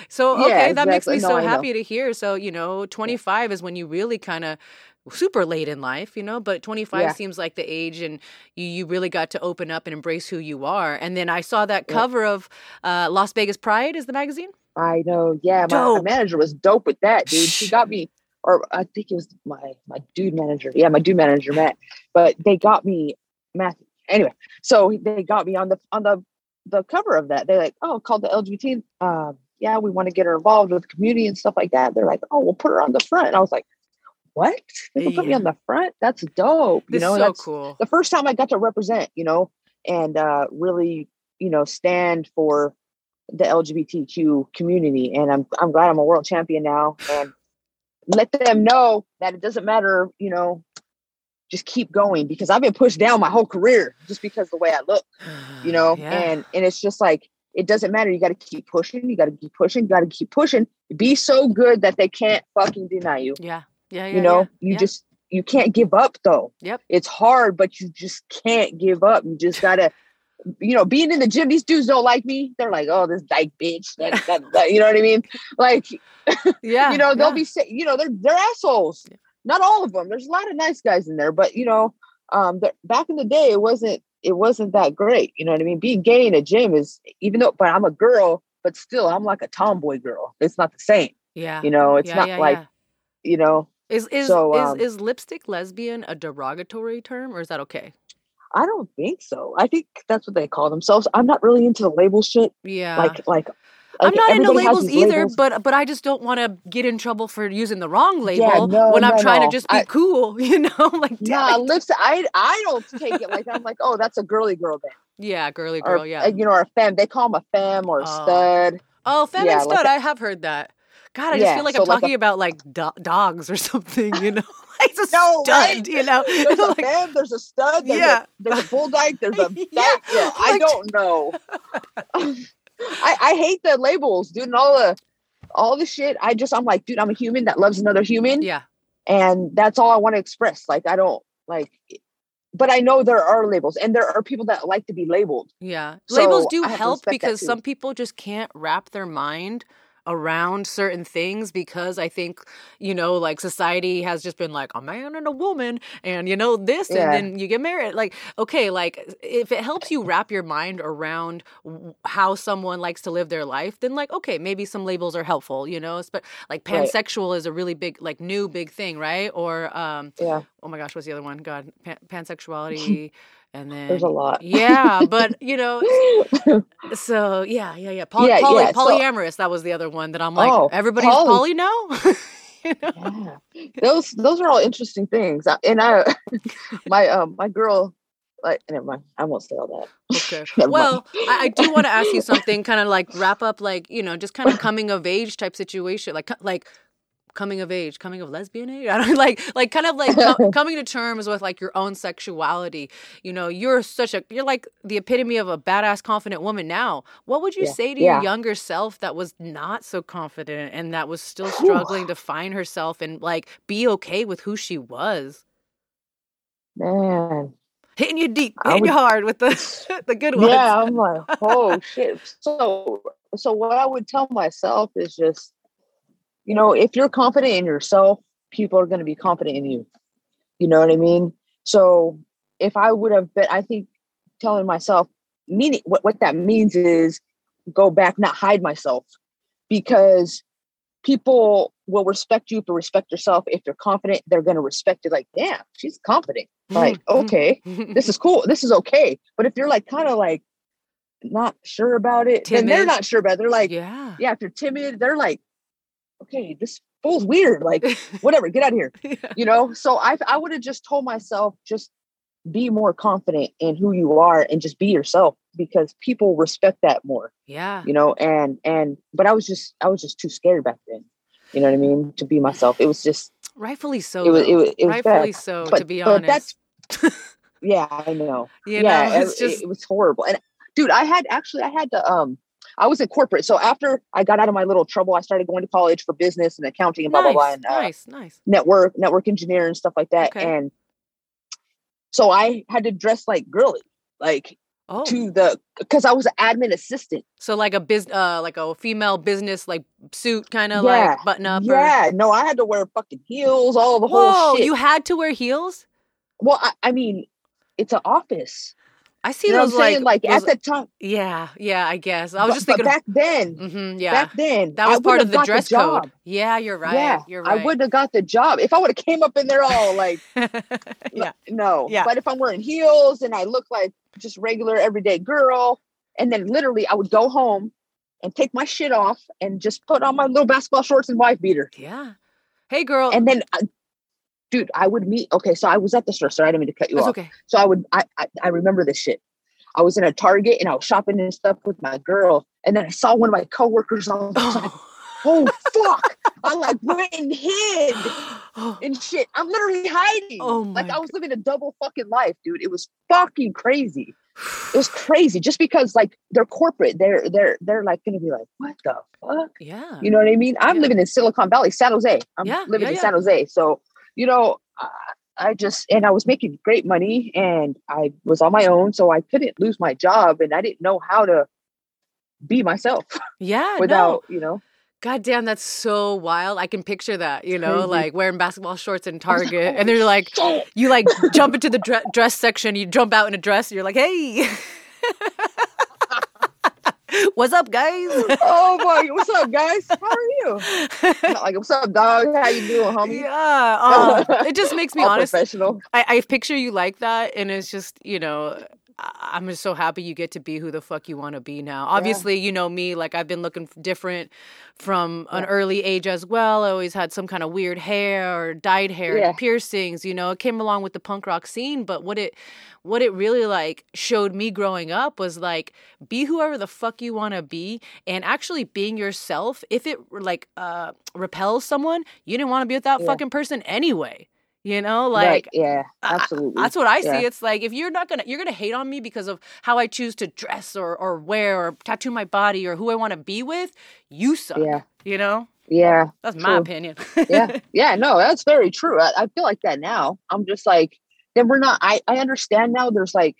So Yeah, okay, that makes me exactly. so No, know. happy to hear. So you know, 25 is when you really kind of super late in life, you know, but 25 Yeah. seems like the age and you, you really got to open up and embrace who you are. And then I saw that Yeah. cover of uh, Las Vegas Pride is the magazine. I know. Yeah, my, my manager was dope with that, dude. She got me, or I think it was my my dude manager. Yeah, my dude manager, Matt. But they got me, Matthew. Anyway, so they got me on the on the the cover of that. They're like, oh, called the LGBT. Um, yeah, we want to get her involved with the community and stuff like that. They're like, oh, we'll put her on the front. And I was like, what? They can put me on the front? That's dope. You This know, is so that's cool. the first time I got to represent, you know, and uh, really, you know, stand for the LGBTQ community. And I'm I'm glad I'm a world champion now, and let them know that it doesn't matter, you know, just keep going because I've been pushed down my whole career just because the way I look, you know, Yeah. and and it's just like it doesn't matter. You got to keep pushing. You got to keep pushing. You got to keep pushing be so good that they can't fucking deny you. Yeah. Yeah. Yeah. you know, yeah, you yeah. just you can't give up though. Yep. It's hard, but you just can't give up. You just gotta, you know, being in the gym. These dudes don't like me. They're like, oh, this dyke bitch. That, that, that- you know what I mean? Like, Yeah. you know, they'll be say, you know, they're they're assholes. Not all of them. There's a lot of nice guys in there, but you know, um, the, back in the day, it wasn't it wasn't that great. You know what I mean? Being gay in a gym is even though, but I'm a girl, but still, I'm like a tomboy girl. It's not the same. Yeah. You know, it's yeah, not yeah, like yeah. you know. Is is so, um, is is lipstick lesbian a derogatory term or is that okay? I don't think so. I think that's what they call themselves. I'm not really into the label shit. Yeah. Like, like, I'm like, not into labels either, labels. but but I just don't want to get in trouble for using the wrong label no, when I'm trying no. to just be I- cool, you know? like it. lips. I I don't take it like that. I'm like, oh, that's a girly girl band, Yeah, girly or girl, yeah. uh, you know, or a femme. They call them a femme or a Oh. stud. Oh, femme Yeah, and like stud. a- I have heard that. God, I just feel like so I'm like a- talking about like do- dogs or something, you know? it's a No, stud, right? you know? There's a Like, femme. There's a stud. There's Yeah. a there's a bull dyke. There's a Yeah. Yeah, I don't know. I I hate the labels, dude, and all the all the shit. I just I'm like, dude, I'm a human that loves another human. yeah. and that's all I want to express. Like I don't like, but I know there are labels, and there are people that like to be labeled. Yeah. So, Labels do I have to help because some people just can't wrap their mind around certain things because I think, you know, like society has just been like a man and a woman and you know this Yeah. and then you get married. Like, okay, like if it helps you wrap your mind around w- how someone likes to live their life, then like, okay, maybe some labels are helpful, you know, but like Right. pansexual is a really big, like new big thing, right? Or, um, Yeah, oh my gosh, what's the other one? God, pan- pansexuality. And then there's a lot. yeah, but you know, so yeah, yeah, yeah. Poly, Yeah, poly, yeah, so- polyamorous. That was the other one that I'm like, Oh, everybody's poly. poly now. You know? yeah, those those are all interesting things. And I, my um my girl, like never mind. I won't say all that. Okay. Well, I, I do want to ask you something, kind of like wrap up, like you know, just kind of coming of age type situation, like like coming of age, coming of lesbian age. I don't like like kind of like co- coming to terms with like your own sexuality. You know, you're such a you're like the epitome of a badass, confident woman now. What would you Yeah, say to yeah. your younger self that was not so confident and that was still struggling to find herself and like be okay with who she was? Man, Hitting you deep, hitting you hard with the the good ones. yeah, I'm like, oh shit. So so what I would tell myself is just, you know, if you're confident in yourself, people are going to be confident in you. You know what I mean? So if I would have been, I think telling myself, meaning what, what that means is go back, not hide myself, because people will respect you for respect yourself. If you're confident, they're going to respect it. Like, damn, she's confident. Mm-hmm. Like, okay, mm-hmm. this is cool. This is okay. But if you're like kind of like not sure about it, then they're not sure about it. They're like, yeah. yeah, if you're timid, they're like, okay, this fool's weird. Like, whatever, get out of here. Yeah. You know? So I I would have just told myself, just be more confident in who you are and just be yourself because people respect that more, Yeah. you know, and and but I was just I was just too scared back then. You know what I mean? To be myself. It was just Rightfully so. it was it was, it was Rightfully bad. so, to But- be but honest. that's- Yeah, I know. you yeah, know, it- it's it, just it was horrible. And dude, I had actually I had to um I was in corporate. So after I got out of my little trouble, I started going to college for business and accounting and blah nice, blah blah and uh, nice, nice. network network engineer and stuff like that. Okay. And so I had to dress like girly, like Oh, to the because I was an admin assistant. so like a biz, uh, like a female business like suit, kind of Yeah, like button up. or- Yeah, no, I had to wear fucking heels, all the Whoa, whole shit. you had to wear heels. well, I, I mean, it's an office. I see You know those saying? Like, those- at the time, yeah, yeah. I guess I was but- just but thinking. back then, hmm yeah, back then, that was part of the dress job. code. Yeah, you're right. Yeah, you're right. I wouldn't have got the job if I would have came up in there all like yeah, no. Yeah. But if I'm wearing heels and I look like just regular everyday girl, and then literally I would go home and take my shit off and just put on my little basketball shorts and wife beater. yeah. Hey, girl. And then, uh, dude, I would meet. Okay, so I was at the store. Sorry, I didn't mean to cut you That's off. okay. So I would. I, I I remember this shit. I was in a Target and I was shopping and stuff with my girl, and then I saw one of my coworkers. I was like, "Oh, oh fuck!" I like went and hid oh. and shit. I'm literally hiding. Oh like I was living a double fucking life, dude. It was fucking crazy. it was crazy just because like they're corporate they're they're they're like gonna be like what the fuck Yeah. you know what i mean i'm Yeah. living in silicon valley san jose i'm Yeah, living yeah, in san jose so you know I, I just and i was making great money and i was on my own so i couldn't lose my job and i didn't know how to be myself yeah. without no. you know God damn, that's so wild. I can picture that, you know, like wearing basketball shorts in Target. and they're like, Shit. you like jump into the dre- dress section, you jump out in a dress, and you're like, hey. What's up, guys? oh boy what's up guys how are you Not like what's up dog how you doing homie yeah. Oh, it just makes me honest. professional I, I picture you like that, and it's just you know. I'm just so happy you get to be who the fuck you want to be now. Obviously, you know me, like I've been looking different from an Yeah. early age as well. I always had some kind of weird hair or dyed hair, Yeah. piercings, you know. It came along with the punk rock scene, but what it what it really like showed me growing up was like be whoever the fuck you want to be and actually being yourself. If it like uh repels someone, you didn't want to be with that Yeah. fucking person anyway. You know, like right yeah I- I- absolutely that's what I see. Yeah. It's like if you're not gonna you're gonna hate on me because of how I choose to dress or or wear or tattoo my body or who I want to be with, you suck. Yeah. You know? yeah That's my opinion. yeah yeah no that's very true I, I feel like that now i'm just like then we're not i i understand now there's like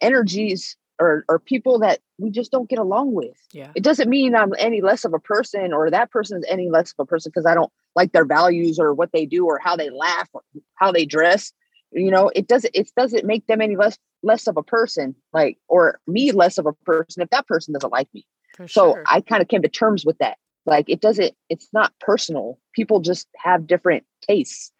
energies or or people that we just don't get along with yeah. it doesn't mean i'm any less of a person or that person is any less of a person because i don't like their values or what they do or how they laugh or how they dress you know it doesn't it doesn't make them any less less of a person like or me less of a person if that person doesn't like me For so sure. i kind of came to terms with that like it doesn't it's not personal people just have different tastes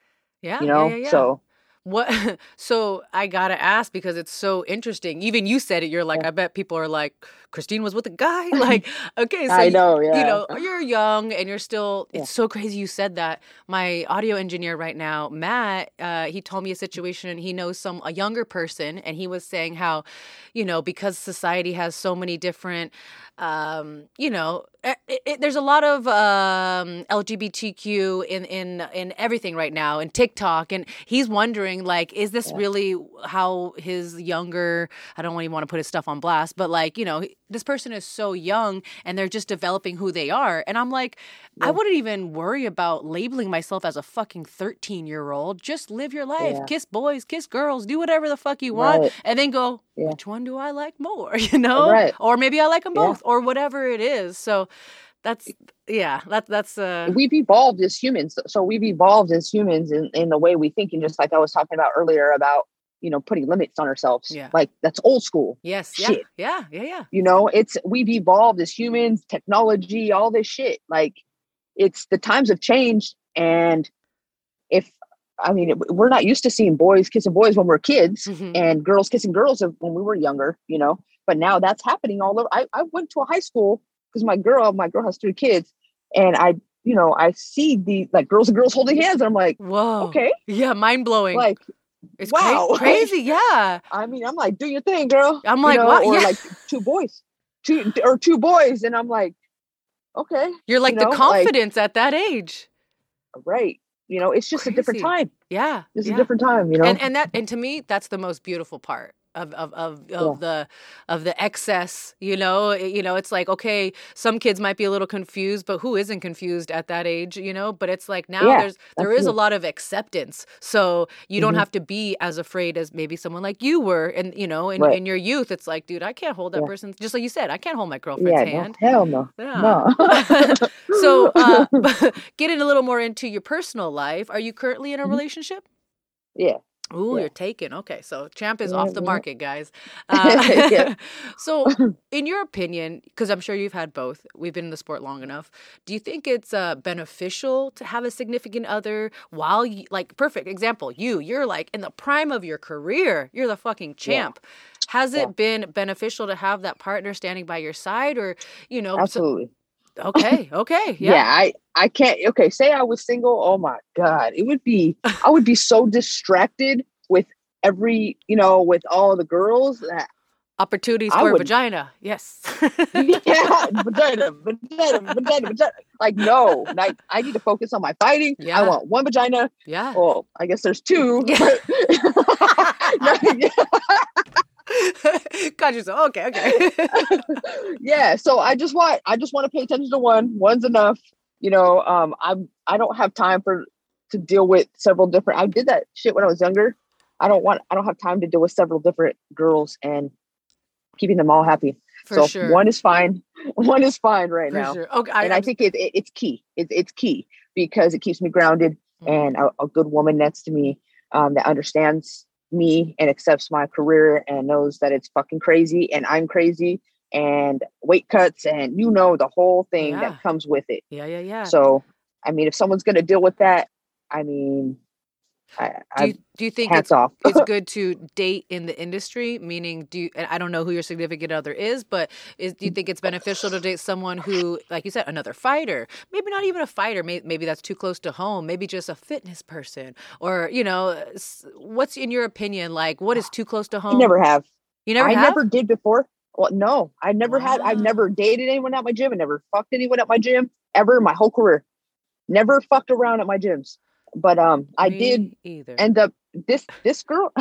yeah, you know yeah, yeah, yeah. so What? So I gotta ask because it's so interesting. Even you said it. You're like, Yeah. I bet people are like, Christine was with a guy. Like, okay, so i you- know yeah you know, you're young and you're still. Yeah. It's so crazy you said that. My audio engineer right now, Matt, uh, he told me a situation. And he knows some a younger person, and he was saying how, you know, because society has so many different, um, you know, it, it, there's a lot of um, LGBTQ in in in everything right now, and TikTok, and he's wondering like, is this Yeah. really how his younger? I don't even want to put his stuff on blast, but like, you know, this person is so young and they're just developing who they are, and I'm like, I wouldn't even worry about labeling myself as a fucking 13 year old. Just live your life, Yeah. kiss boys, kiss girls, do whatever the fuck you want, Right. and then go. Yeah. Which one do I like more? You know, Right. or maybe I like them Yeah. both, or whatever it is. So that's yeah, that that's uh we've evolved as humans so we've evolved as humans in, in the way we think and just like i was talking about earlier about you know putting limits on ourselves Yeah. like that's old school yes, yeah, shit. yeah, yeah, yeah. you know it's we've evolved as humans technology all this shit like it's the times have changed and if i mean we're not used to seeing boys kissing boys when we're kids Mhm. and girls kissing girls when we were younger you know but now that's happening all over i, I went to a high school because my girl my girl has three kids and i you know i see the like girls and girls holding hands and i'm like Whoa. okay Yeah, mind blowing. like it's cra- wow. crazy. Yeah. i mean i'm like do your thing girl I'm you like, know, what? or Yeah. like two boys two or two boys and i'm like okay You're like you the know, like- confidence at that age. right you know it's just a different time Yeah. it's yeah. a different time you know and and that and to me that's the most beautiful part of of of, of the of the excess you know you know it's like okay some kids might be a little confused but who isn't confused at that age you know but it's like now Yeah, there's there is a lot of acceptance so you don't Mhm. have to be as afraid as maybe someone like you were and you know in, Right. in your youth it's like dude i can't hold that Yeah. person just like you said i can't hold my girlfriend's yeah hand no, hell no Yeah. no so uh getting a little more into your personal life are you currently in a Mhm. relationship yeah Ooh, Yeah. you're taken. Okay, so Champ is Yeah, off the market, guys. Uh, so, in your opinion, because I'm sure you've had both, we've been in the sport long enough. Do you think it's uh, beneficial to have a significant other while, you, like, perfect example, you, you're like in the prime of your career, you're the fucking champ. Has it been beneficial to have that partner standing by your side, or you know? so- absolutely okay, okay, yeah. yeah, i i can't okay say i was single oh my god it would be i would be so distracted with every you know with all the girls that opportunities I for a would- vagina. Yes. yeah, vagina, vagina, vagina, vagina. Like, no, like, I need to focus on my fighting. Yeah. I want one vagina. yeah. Well, I guess there's two. Yeah. but- No, yeah. Got you. So okay, okay. yeah. So I just want I just want to pay attention to one. One's enough. You know, um, I'm I don't have time for to deal with several different. I did that shit when I was younger. I don't want. I don't have time to deal with several different girls and keeping them all happy. For so sure. one is fine. One is fine right For now, sure. Okay. I, and I I'm- think it, it it's key. It, it's key because it keeps me grounded Mhm. and a, a good woman next to me um, that understands me and accepts my career and knows that it's fucking crazy and I'm crazy and weight cuts and you know the whole thing Yeah. that comes with it. yeah, yeah, yeah. So, I mean, if someone's going to deal with that, I mean, I, do you, do you think it's off. it's good to date in the industry meaning do you and i don't know who your significant other is but is do you think it's beneficial to date someone who like you said another fighter maybe not even a fighter maybe, maybe that's too close to home maybe just a fitness person or you know what's in your opinion like what is too close to I home never have. you never I have never did before. Well, no, I never had. I've ah. never dated anyone at my gym. I never fucked anyone at my gym ever in my whole career. Never fucked around at my gyms. But um, I did either end up this this girl.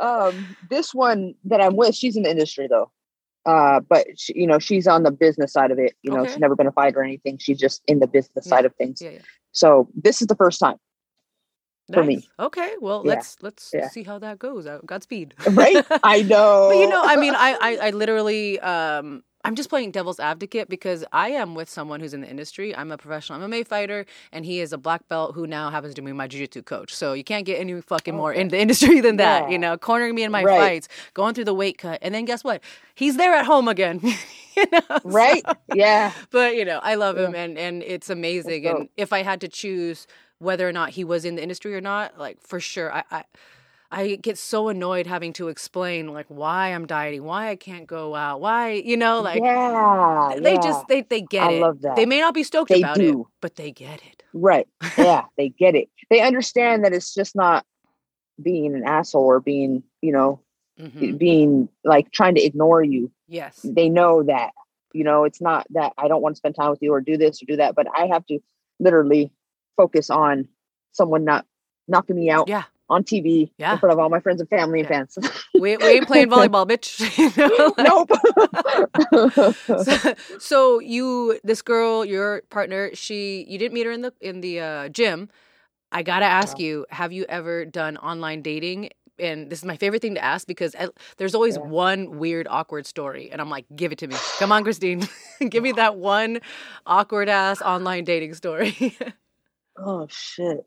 um, this one that I'm with, she's in the industry though. Uh, but she, you know, she's on the business side of it. You know, Okay. she's never been a fighter or anything. She's just in the business Yeah. side of things. yeah, yeah. So this is the first time, for me. Okay well let's let's see how that goes Uh, godspeed right? I know. But you know, I mean, I, I, I literally, um, I'm just playing devil's advocate because I am with someone who's in the industry. I'm a professional MMA fighter, and he is a black belt who now happens to be my jiu-jitsu coach. So you can't get any fucking more in the industry than that. You know, cornering me in my Right. fights, going through the weight cut, and then guess what? He's there at home again. you know, so- right? Yeah. but you know, I love him, Yeah. and and it's amazing. And if I had to choose whether or not he was in the industry or not, like for sure, I. I I get so annoyed having to explain like why I'm dieting, why I can't go out, why you know, like yeah. they yeah. just they they get I it. love that. They may not be stoked They about it, do. but they get it. Right. Yeah, they get it. They understand that it's just not being an asshole or being, you know, Mhm. being like trying to ignore you. Yes. They know that, you know, it's not that I don't want to spend time with you or do this or do that, but I have to literally focus on someone not knocking me out Yeah. On TV Yeah. in front of all my friends and family Yeah. and fans. We, we ain't playing volleyball, bitch. You know, like- nope. so, so you this girl your partner she you didn't meet her in the in the uh, gym i gotta ask you have you ever done online dating and this is my favorite thing to ask because I, there's always Yeah. one weird awkward story and i'm like give it to me come on christine give me that one awkward ass online dating story oh shit.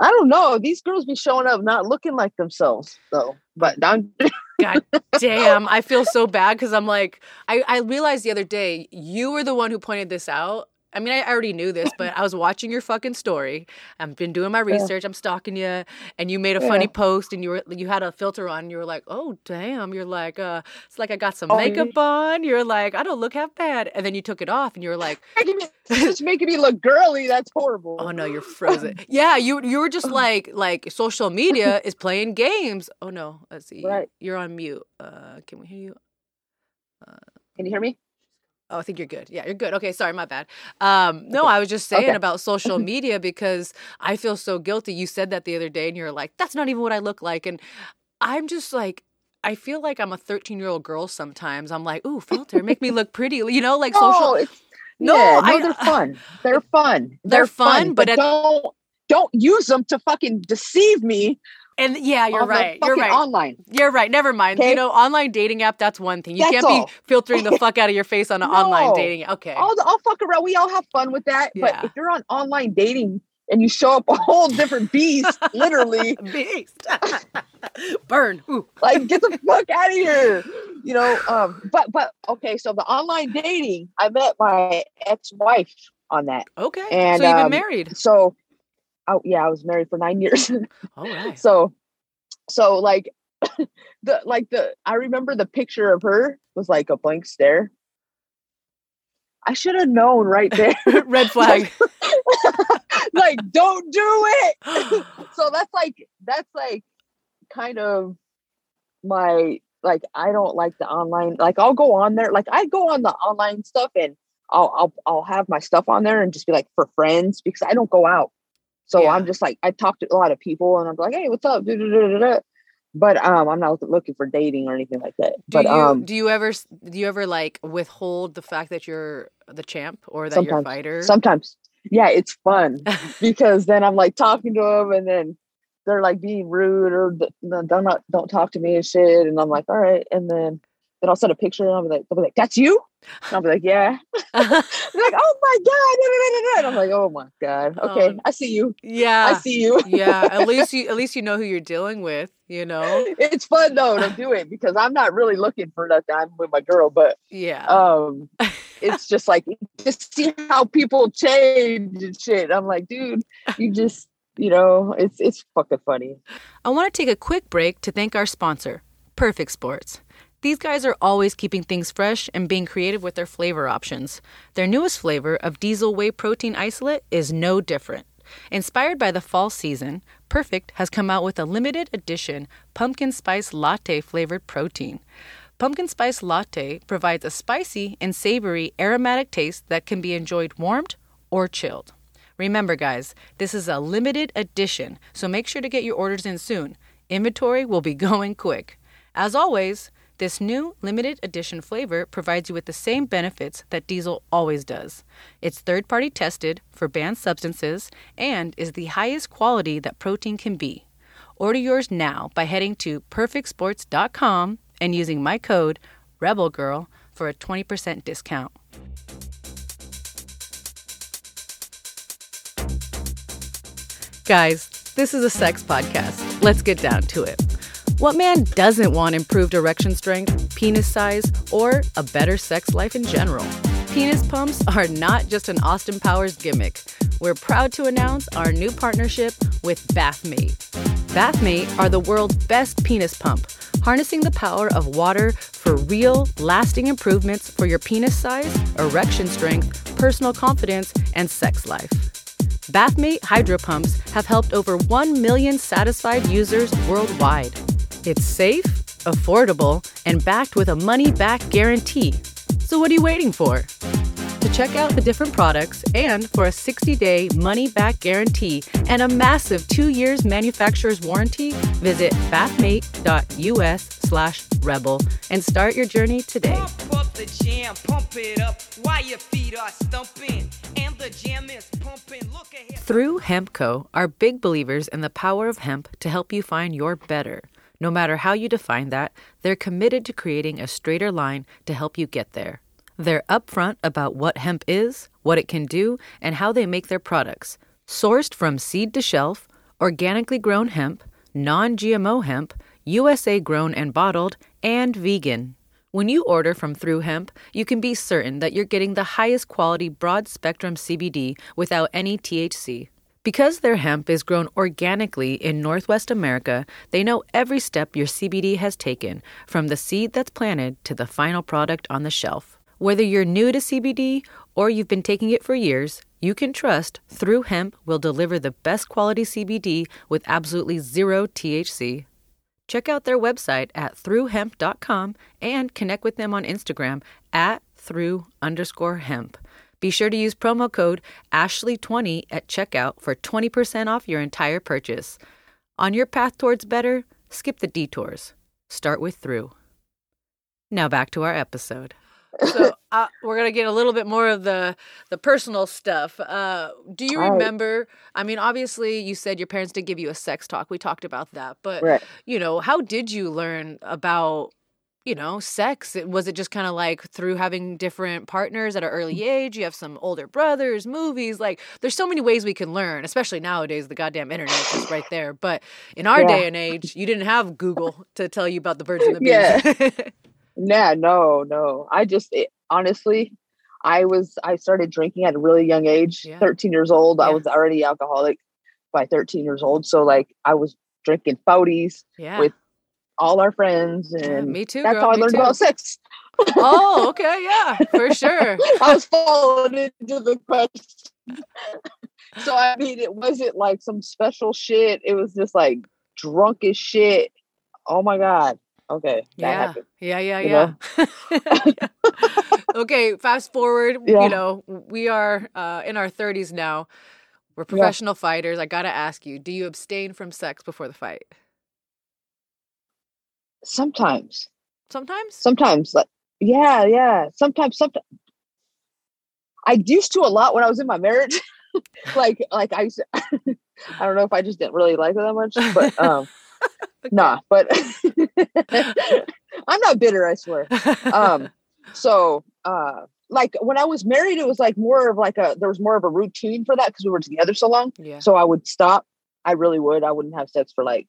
I don't know. These girls be showing up not looking like themselves though. But I'm God damn, I feel so bad because I'm like, I, I realized the other day you were the one who pointed this out. I mean, I already knew this, but I was watching your fucking story. I've been doing my research. I'm stalking you, and you made a funny post, and you were you had a filter on. And you were like, "Oh damn!" You're like, "Uh, it's like I got some Oh, makeup on." You're like, "I don't look half bad," and then you took it off, and you were like, making me, it's just making me look girly. That's horrible. "Oh no, you're frozen." yeah, you you were just like like social media is playing games. Oh no, let's see. Right. You're on mute. Uh, can we hear you? Can you hear me? Oh, I think you're good. Yeah, you're good. Okay, sorry, my bad. Um, no, I was just saying Okay. about social media because I feel so guilty. You said that the other day, and you're like, "That's not even what I look like," and I'm just like. I feel like I'm a 13 year old girl sometimes. I'm like, ooh, filter, make me look pretty. You know, like social. No, it's, No, yeah, no, I- they're fun. They're fun. They're fun, but at- don't don't use them to fucking deceive me. And yeah, you're right. You're right. Online. You're right. Never mind. You know, online dating app, that's one thing. You That's can't all. be filtering the fuck out of your face on an online dating. Okay. I'll, I'll fuck around. We all have fun with that. Yeah. But if you're on online dating and you show up a whole different beast, literally, Beast. Burn. Ooh. like get the fuck out of here. You know, um, but but okay, so the online dating, I met my ex-wife on that. Okay. And, so you've been um, married. So oh yeah, I was married for nine years. All right. so so like the like the I remember the picture of her was like a blank stare. I should have known right there. Red flag. like, don't do it. so that's like that's like kind of my like I don't like the online like I'll go on there like I go on the online stuff and I'll I'll I'll have my stuff on there and just be like for friends because I don't go out. So Yeah. I'm just like I talk to a lot of people and I'm like, hey, what's up? But um, I'm not looking for dating or anything like that. Do but you um, do you ever do you ever like withhold the fact that you're the champ or that you're a fighter? sometimes, yeah, it's fun because then I'm like talking to them, and then they're like being rude or don't not don't talk to me and shit, and I'm like, all right, and then then I'll send a picture, and I'll be like, they'll be like, that's you. And I'll be like, yeah. Like, oh my god, da, da, da, da, da." and I'm like, oh my god, okay, Oh, I see you, yeah. I see you. yeah. At least you at least you know who you're dealing with, you know? it's fun though to do it because I'm not really looking for nothing. I'm with my girl, but Yeah. um it's just like just see how people change and shit. I'm like, dude, you just you know, it's it's fucking funny. I want to take a quick break to thank our sponsor, Perfect Sports. These guys are always keeping things fresh and being creative with their flavor options. Their newest flavor of diesel whey protein isolate is no different. Inspired by the fall season, Perfect has come out with a limited edition pumpkin spice latte flavored protein. Pumpkin spice latte provides a spicy and savory aromatic taste that can be enjoyed warmed or chilled. Remember, guys, this is a limited edition, so make sure to get your orders in soon. Inventory will be going quick. As always, this new limited edition flavor provides you with the same benefits that diesel always does. It's third party tested for banned substances and is the highest quality that protein can be. Order yours now by heading to perfectsports.com and using my code REBELGIRL for a 20% discount. Guys, this is a sex podcast. Let's get down to it. What man doesn't want improved erection strength, penis size, or a better sex life in general? Penis pumps are not just an Austin Powers gimmick. We're proud to announce our new partnership with Bathmate. Bathmate are the world's best penis pump, harnessing the power of water for real, lasting improvements for your penis size, erection strength, personal confidence, and sex life. Bathmate hydro pumps have helped over 1 million satisfied users worldwide. It's safe, affordable, and backed with a money back guarantee. So, what are you waiting for? To check out the different products and for a 60 day money back guarantee and a massive two years manufacturer's warranty, visit bathmate.us slash rebel and start your journey today. Pump up the jam, up while your feet are stumping. And the jam is pumping. Look ahead. Through Hempco are big believers in the power of hemp to help you find your better. No matter how you define that, they're committed to creating a straighter line to help you get there. They're upfront about what hemp is, what it can do, and how they make their products. Sourced from seed to shelf, organically grown hemp, non GMO hemp, USA grown and bottled, and vegan. When you order from Through Hemp, you can be certain that you're getting the highest quality broad spectrum CBD without any THC. Because their hemp is grown organically in Northwest America, they know every step your CBD has taken, from the seed that's planted to the final product on the shelf. Whether you're new to CBD or you've been taking it for years, you can trust Through Hemp will deliver the best quality CBD with absolutely zero THC. Check out their website at throughhemp.com and connect with them on Instagram at through underscore hemp. Be sure to use promo code Ashley20 at checkout for 20% off your entire purchase. On your path towards better, skip the detours. Start with through. Now back to our episode. So uh, we're gonna get a little bit more of the the personal stuff. Uh, do you All right. remember? I mean, obviously, you said your parents did give you a sex talk. We talked about that, but Right. you know, how did you learn about you know sex? Was it just kind of like through having different partners at an early mm. age? You have some older brothers, movies. Like, there's so many ways we can learn. Especially nowadays, the goddamn internet is just right there. But in our Yeah. day and age, you didn't have Google to tell you about the birds and the bees. Yeah. Nah, no, no. I just it, honestly, I was I started drinking at a really young age. Yeah. 13 years old. I was already alcoholic by 13 years old. So like I was drinking fouties yeah. with all our friends Yeah, and me too. that's girl, how I learned too. about sex. Oh, okay, yeah, for sure. I was falling into the question. so I mean, it wasn't like some special shit. It was just like drunk as shit. Oh my god. Okay, that Yeah, happened. yeah, yeah, you yeah. okay, fast forward. Yeah. You know, we are uh, in our thirties now. We're professional fighters. I gotta ask you: Do you abstain from sex before the fight? Sometimes, Sometimes. sometimes, like yeah, yeah. Sometimes, sometimes. I used to a lot when I was in my marriage. like, like I, used to, I don't know if I just didn't really like it that much, but um, nah. But I'm not bitter. I swear. um so uh like when i was married it was like more of like a there was more of a routine for that because we were together so long yeah. so i would stop i really would i wouldn't have sex for like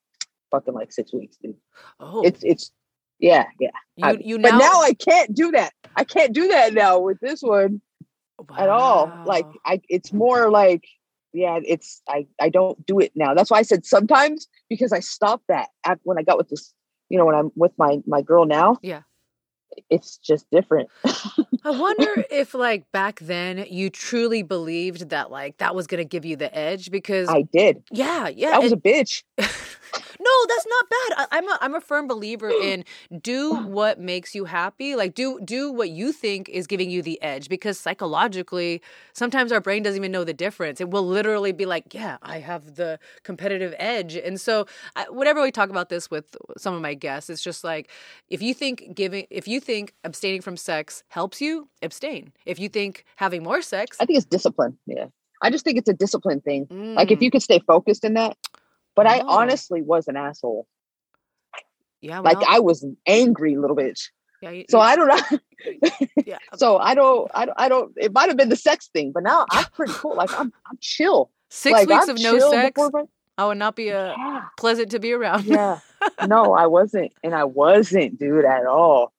fucking like six weeks dude. Oh, it's it's yeah yeah. You I- you but now, now i can't do that. I can't do that now with this one at all. Like i it's more like yeah it's i i don't do it now. That's why i said sometimes because i stopped that at, when i got with this you know when i'm with my my girl now. Yeah. it's just different. I wonder if like back then you truly believed that like that was gonna give you the edge because i did. Yeah yeah i was a bitch no that's not bad. I, I'm a I'm a firm believer in do what makes you happy like do do what you think is giving you the edge because psychologically sometimes our brain doesn't even know the difference. It will literally be like yeah I have the competitive edge. And so I, whenever we talk about this with some of my guests it's just like if you think giving if you think abstaining from sex helps you abstain. If you think having more sex i think it's discipline yeah. I just think it's a discipline thing. Like if mm, you could stay focused in that but i Oh. honestly was an asshole. Yeah like i was an angry little bitch. Yeah, you- so you- i don't know. Yeah uh, so i don't i don't, I don't it might have been the sex thing but now i'm pretty cool. Like i'm i'm chill. Six like, weeks I'm of no sex before I would not be a yeah. pleasant to be around. yeah. No i wasn't and i wasn't dude at all.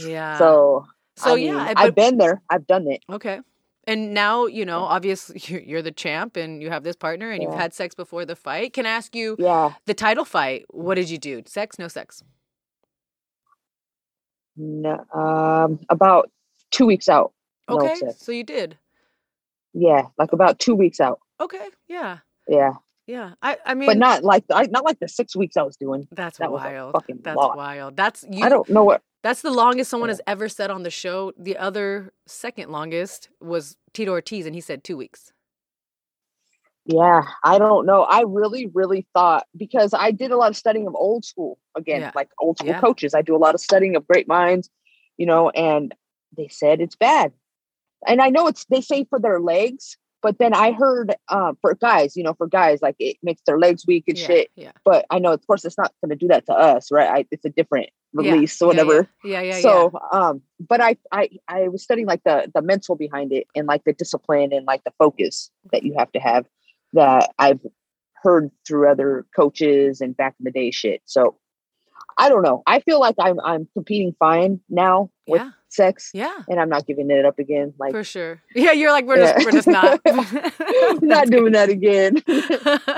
Yeah. so so I mean, yeah, i've been there. I've done it. Okay. And now you know, obviously, you're, you're the champ, and you have this partner, and you've had sex before the fight. Can I ask you yeah the title fight? What did you do? Sex? No sex? no, um about two weeks out Okay, sex. so you did. yeah like about two weeks out Okay, yeah, yeah yeah. I, I mean, but not like I, not like the six weeks i was doing that's that wild. fucking That's lot. wild. That's you. i don't know what That's the longest someone has ever said on the show. The other second longest was Tito Ortiz, and he said two weeks. Yeah, I don't know. I really, really thought because I did a lot of studying of old school again, Yeah. like old school Yeah. coaches. I do a lot of studying of great minds, you know, and they said it's bad. And I know it's they say for their legs, but then I heard um, for guys, you know, for guys like it makes their legs weak and yeah, shit. Yeah. But I know, of course, it's not going to do that to us, right? I, it's a different release, yeah, or whatever. Yeah, yeah, yeah. so um but I, I i was studying like the the mental behind it and like the discipline and like the focus that you have to have that i've heard through other coaches and back in the day shit so i don't know i feel like i'm i'm competing fine now with Yeah. Sex yeah. and i'm not giving it up again like For sure. Yeah, you're like we're Yeah. just we're just not not doing that again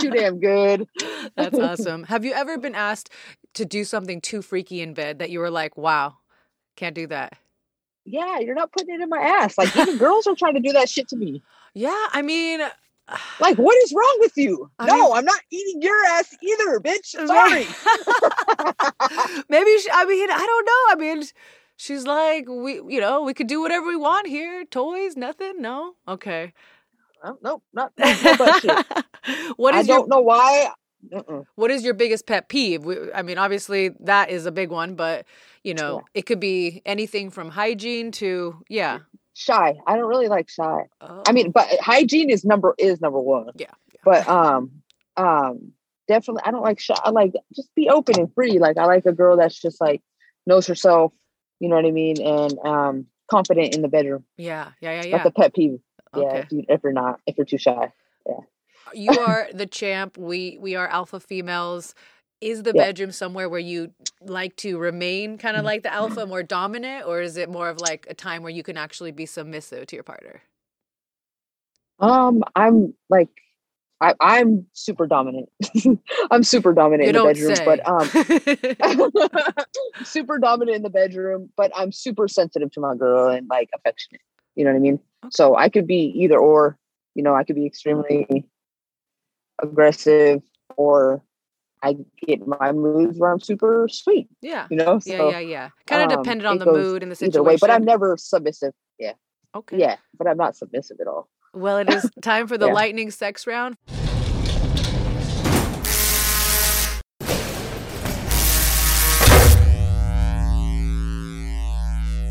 too damn good That's awesome. Have you ever been asked to do something too freaky in bed that you were like, "Wow, can't do that"? yeah you're not putting it in my ass like even girls are trying to do that shit to me Yeah, I mean, like what is wrong with you I no mean- i'm not eating your ass either bitch sorry Maybe she, I mean, I don't know. I mean, she's like, we, you know, we could do whatever we want here. Toys, nothing. No, okay. Oh, nope, not, not no butt I your don't know why. Mm-mm. What is your biggest pet peeve? We- I mean, obviously that is a big one, but you know, Yeah. it could be anything from hygiene to yeah. Shy. I don't really like shy. Oh, I mean, but hygiene is number is number one. yeah. yeah. But um, um, definitely, I don't like shy. I like just be open and free. Like I like a girl that's just like knows herself. You know what I mean? And um, confident in the bedroom. yeah, yeah, yeah, yeah. That's a pet peeve. Yeah, if, you, if you're not, if you're too shy. Yeah. You are the champ. We we are alpha females. Is the Yeah. bedroom somewhere where you like to remain kind of like the alpha, more dominant, or is it more of like a time where you can actually be submissive to your partner? Um, I'm like, I, I'm super dominant. I'm super dominant in the bedroom, say. but um, super dominant in the bedroom, but I'm super sensitive to my girl and like affectionate. You know what I mean? So I could be either or. You know, I could be extremely aggressive, or I get my moods where I'm super sweet. yeah, You know? yeah, So, yeah, yeah. Kind of um, dependent on the mood and the situation. Way, but I'm never submissive. Yeah, okay. yeah, but I'm not submissive at all. Well, it is time for the Yeah. lightning sex round.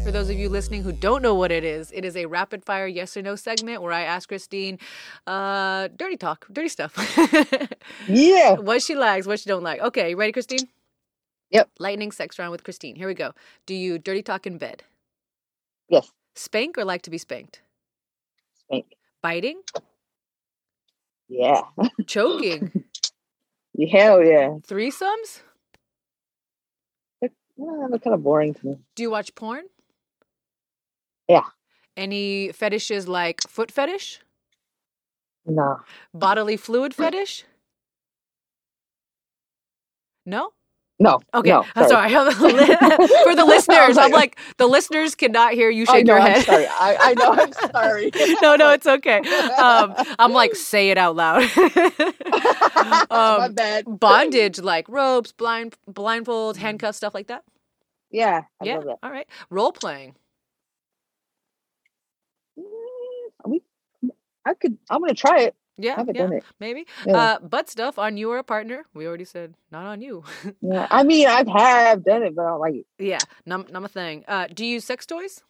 For those of you listening who don't know what it is, it is a rapid fire yes or no segment where I ask Christine uh, dirty talk, dirty stuff. Yeah. what she likes, what she don't like. Okay, you ready, Christine? Yep. Lightning sex round with Christine. Here we go. Do you dirty talk in bed? Yes. Spank or like to be spanked? Spank. Biting? Yeah. Choking? Hell yeah. Threesomes? Well, they're kind of boring to me. Do you watch porn? Yeah. Any fetishes like foot fetish? No. Bodily fluid fetish? No? No. Okay. No, I'm sorry. For the listeners, I'm like- the listeners cannot hear you shake know, your I'm head. sorry. I, I know. I'm sorry. no, no, it's okay. Um, I'm like, say it out loud. My um, bad. bondage, like ropes, blind, blindfold, handcuffs, stuff like that. Yeah. I yeah. All right. Role playing. Mm, We, I could. I'm gonna try it. Yeah. Haven't yeah, done it. Maybe. Yeah. Uh, butt stuff on you or a partner. We already said not on you. Yeah. I mean, I have done it, but I don't like it. yeah. Num, num a thing. Uh, do you use sex toys?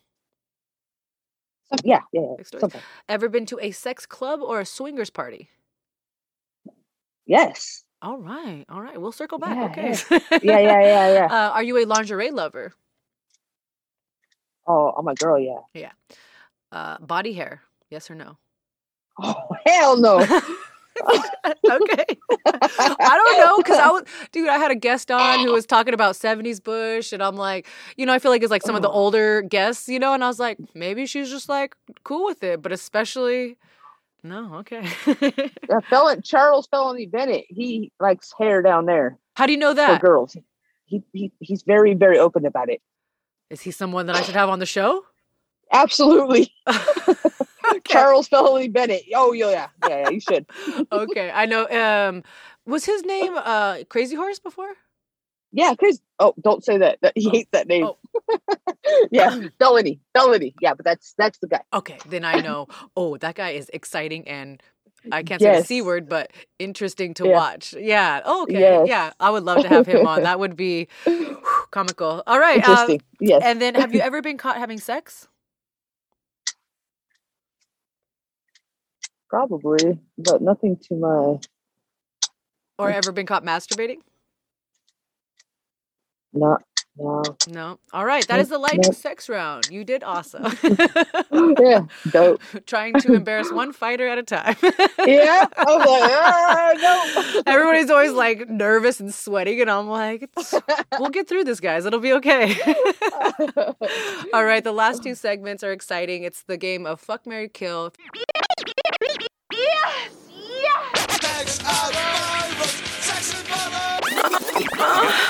Some, yeah. Yeah. yeah. Sex toys. Ever been to a sex club or a swingers party? Yes. All right. All right. We'll circle back. Yeah, okay. Yeah. Yeah. Yeah. Yeah. Uh, are you a lingerie lover? Oh, I'm a girl. Yeah. Yeah. Uh, body hair? Yes or no? Oh hell no. okay. I don't know because I was, dude. I had a guest on who was talking about '70s Bush, and I'm like, you know, I feel like it's like some of the Oh. older guests, you know, and I was like, maybe she's just like cool with it, but especially, no, okay. that felon Charles Felony Bennett. He likes hair down there How do you know that? for girls. He, he he's very very open about it. Is he someone that I should have on the show? Absolutely. Charles Felony Bennett. Oh yeah, yeah, yeah. You should. okay, I know. Um, was his name uh Crazy Horse before? Yeah, Chris. Oh, don't say that. that he hates that name. Oh. yeah, felony, felony. Yeah, but that's that's the guy. Okay, then I know. oh, that guy is exciting and I can't say the c word, but interesting to Yeah. watch. Yeah. Oh, okay. Yes. Yeah, I would love to have him on. That would be whew, comical. All right. uh, Interesting. yes. and then, have you ever been caught having sex? Probably, but nothing to my. Or ever been caught masturbating? Not. No. No. All right. That is the lightning nope. sex round. You did awesome. yeah. Dope. Trying to embarrass one fighter at a time. Yeah. I was like, ah, no. Everybody's always like nervous and sweating, and I'm like, we'll get through this, guys. It'll be okay. All right, the last two segments are exciting. It's the game of Fuck Mary Kill.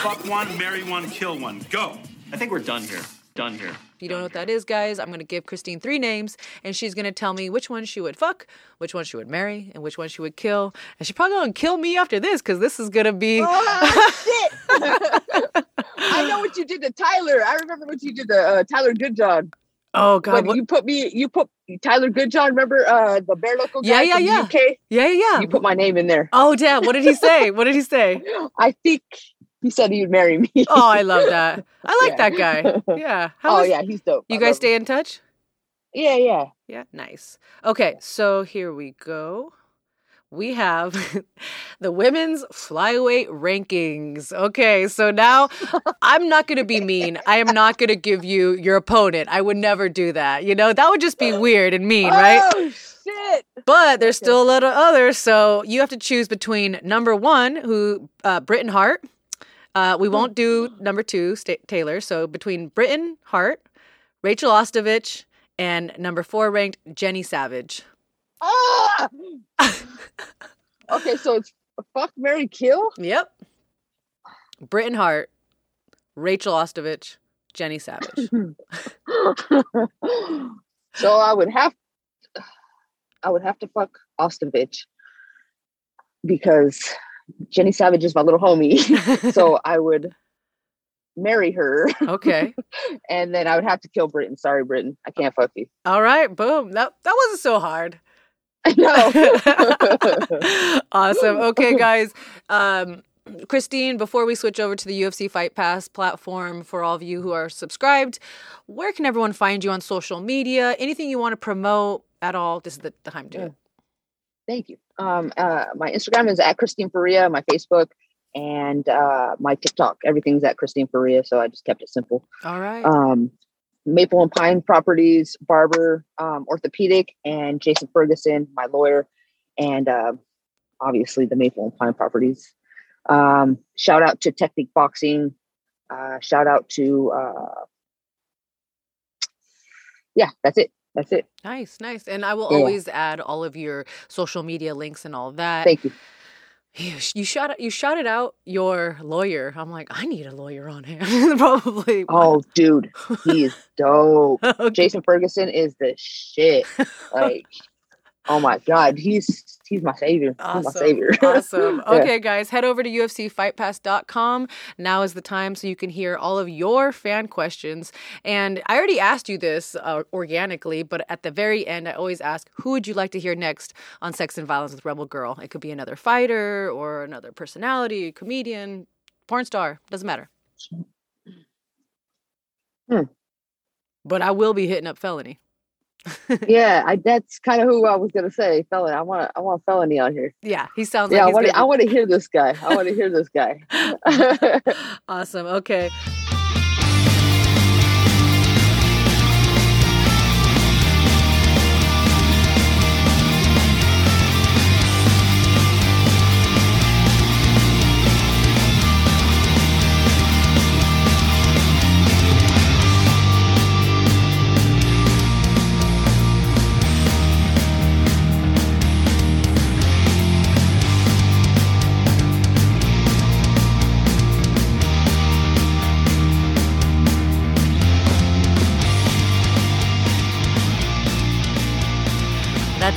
Fuck one, marry one, kill one. Go. I think we're done here. Done here. If you don't know what that is, guys, I'm going to give Christine three names, and she's going to tell me which one she would fuck, which one she would marry, and which one she would kill. And she's probably going to kill me after this because this is going to be. Ah, shit. I know what you did to Tyler. I remember what you did to uh, Tyler Goodjohn. Oh, God. When What? you put me, you put Tyler Goodjohn. Remember uh, the bare local Yeah, guy yeah, from the yeah. UK? Yeah, yeah, yeah. You put my name in there. Oh, damn. What did he say? What did he say? I think he said he would marry me. Oh, I love that. I like Yeah. that guy. Yeah. How oh was- yeah, he's dope. You I guys love him. stay in touch? Yeah, yeah. Yeah, nice. Okay, so here we go. We have the women's flyweight rankings. Okay, so now I'm not going to be mean. I am not going to give you your opponent. I would never do that. You know, that would just be weird and mean, right? Oh shit. But there's still a lot of others. So you have to choose between number one, who uh, Britton Hart. Uh, we won't do number two, Sta Taylor. So between Britton Hart, Rachael Ostovich, and number four ranked Jenny Savage. Ah! okay, so it's fuck Mary Kill? Yep. Britton Hart, Rachael Ostovich, Jenny Savage. so I would have I would have to fuck Ostovich because Jenny Savage is my little homie. so I would marry her okay. and then I would have to kill Britton. Sorry, Britton. I can't fuck you. All right. Boom. That that wasn't so hard. I know. awesome. Okay, guys. Um, Christine, before we switch over to the UFC Fight Pass platform for all of you who are subscribed, where can everyone find you on social media? Anything you want to promote at all? This is the, the time to do it. Thank you. Um, uh, my Instagram is at Christine Ferea, my Facebook, and uh, my TikTok. Everything's at Christine Ferea, so I just kept it simple. All right. Um, Maple and Pine Properties, barber, um, orthopedic, and Jason Ferguson, my lawyer, and uh, obviously the Maple and Pine Properties. Um, shout out to Technique Boxing. Uh, shout out to uh, yeah, that's it. That's it. Nice, nice. And I will Yeah. always add all of your social media links and all that. Thank you. You, you shout you shouted out your lawyer. I'm like, I need a lawyer on here. Probably. Oh, dude, he is dope. Okay. Jason Ferguson is the shit. Like, oh my god, he's he's my savior. He's my Awesome. savior. awesome. Yeah. Okay, guys, head over to UFCFightPass.com. Now is the time so you can hear all of your fan questions. And I already asked you this uh, organically, but at the very end, I always ask, who would you like to hear next on Sex and Violence with Rebel Girl? It could be another fighter or another personality, comedian, porn star, doesn't matter. Hmm. But I will be hitting up Felony. Yeah, I, that's kind of who I was gonna say. Felony. I want I want felony on here. Yeah, he sounds Yeah, I like want he's to I want to hear this guy. I want to hear this guy. awesome. Okay.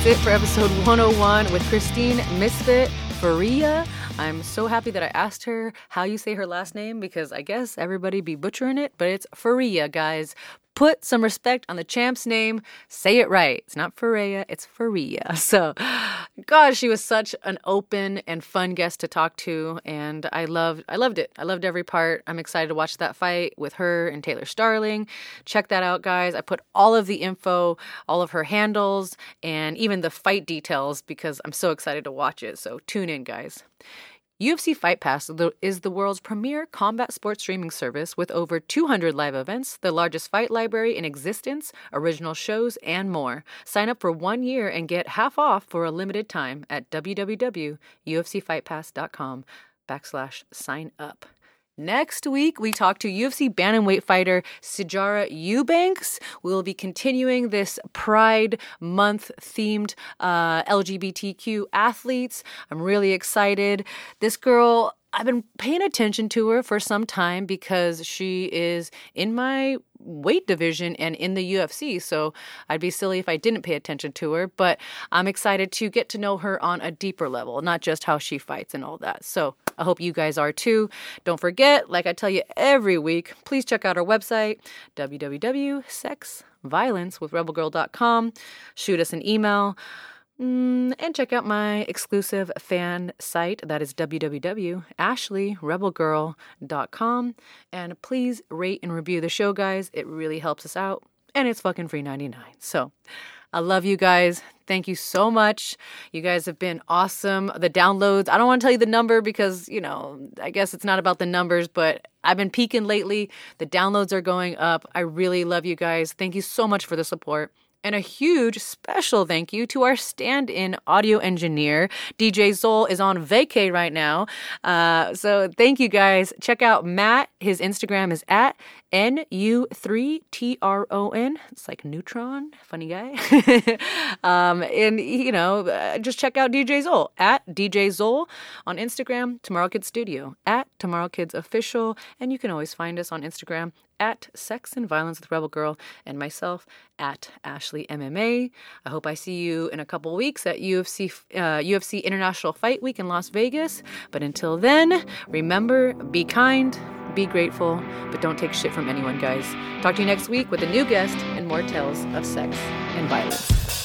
That's it for episode 101 with Christine Misfit Ferea. I'm so happy that I asked her how you say her last name because I guess everybody be butchering it, but it's Ferea, guys. Put some respect on the champ's name. Say it right. It's not Faria, it's Ferea. So, gosh, she was such an open and fun guest to talk to, and I loved, I loved it. I loved every part. I'm excited to watch that fight with her and Taylor Starling. Check that out, guys. I put all of the info, all of her handles, and even the fight details because I'm so excited to watch it. So tune in, guys. UFC Fight Pass is the world's premier combat sports streaming service with over 200 live events, the largest fight library in existence, original shows, and more. Sign up for one year and get half off for a limited time at www.ufcfightpass.com backslash sign up. Next week, we talk to UFC bantamweight fighter Sijara Eubanks. We'll be continuing this Pride Month themed uh, LGBTQ athletes. I'm really excited. This girl, I've been paying attention to her for some time because she is in my weight division and in the UFC. So I'd be silly if I didn't pay attention to her. But I'm excited to get to know her on a deeper level, not just how she fights and all that. So I hope you guys are too. Don't forget, like I tell you every week, please check out our website, www.sexviolencewithrebelgirl.com. Shoot us an email. Mm, and check out my exclusive fan site. That is www.ashleyrebelgirl.com and please rate and review the show guys. It really helps us out and it's fucking free 99 so i love you guys. Thank you so much. You guys have been awesome. The downloads i don't want to tell you the number because you know i guess it's not about the numbers but i've been peaking lately. The downloads are going up. I really love you guys. Thank you so much for the support and a huge special thank you to our stand in audio engineer. DJ Zol is on vacay right now. Uh, so thank you guys. Check out Matt. His Instagram is at NU3TRON. It's like neutron. Funny guy. um, and, you know, uh, just check out DJ Zol at DJ Zol on Instagram, Tomorrow Kids Studio, at Tomorrow Kids Official. And you can always find us on Instagram at Sex and Violence with Rebel Girl and myself at Ashley MMA. I hope I see you in a couple weeks at UFC uh, UFC International Fight Week in Las Vegas. But until then, remember, be kind, be grateful, but don't take shit from anyone, guys. Talk to you next week with a new guest and more tales of sex and violence.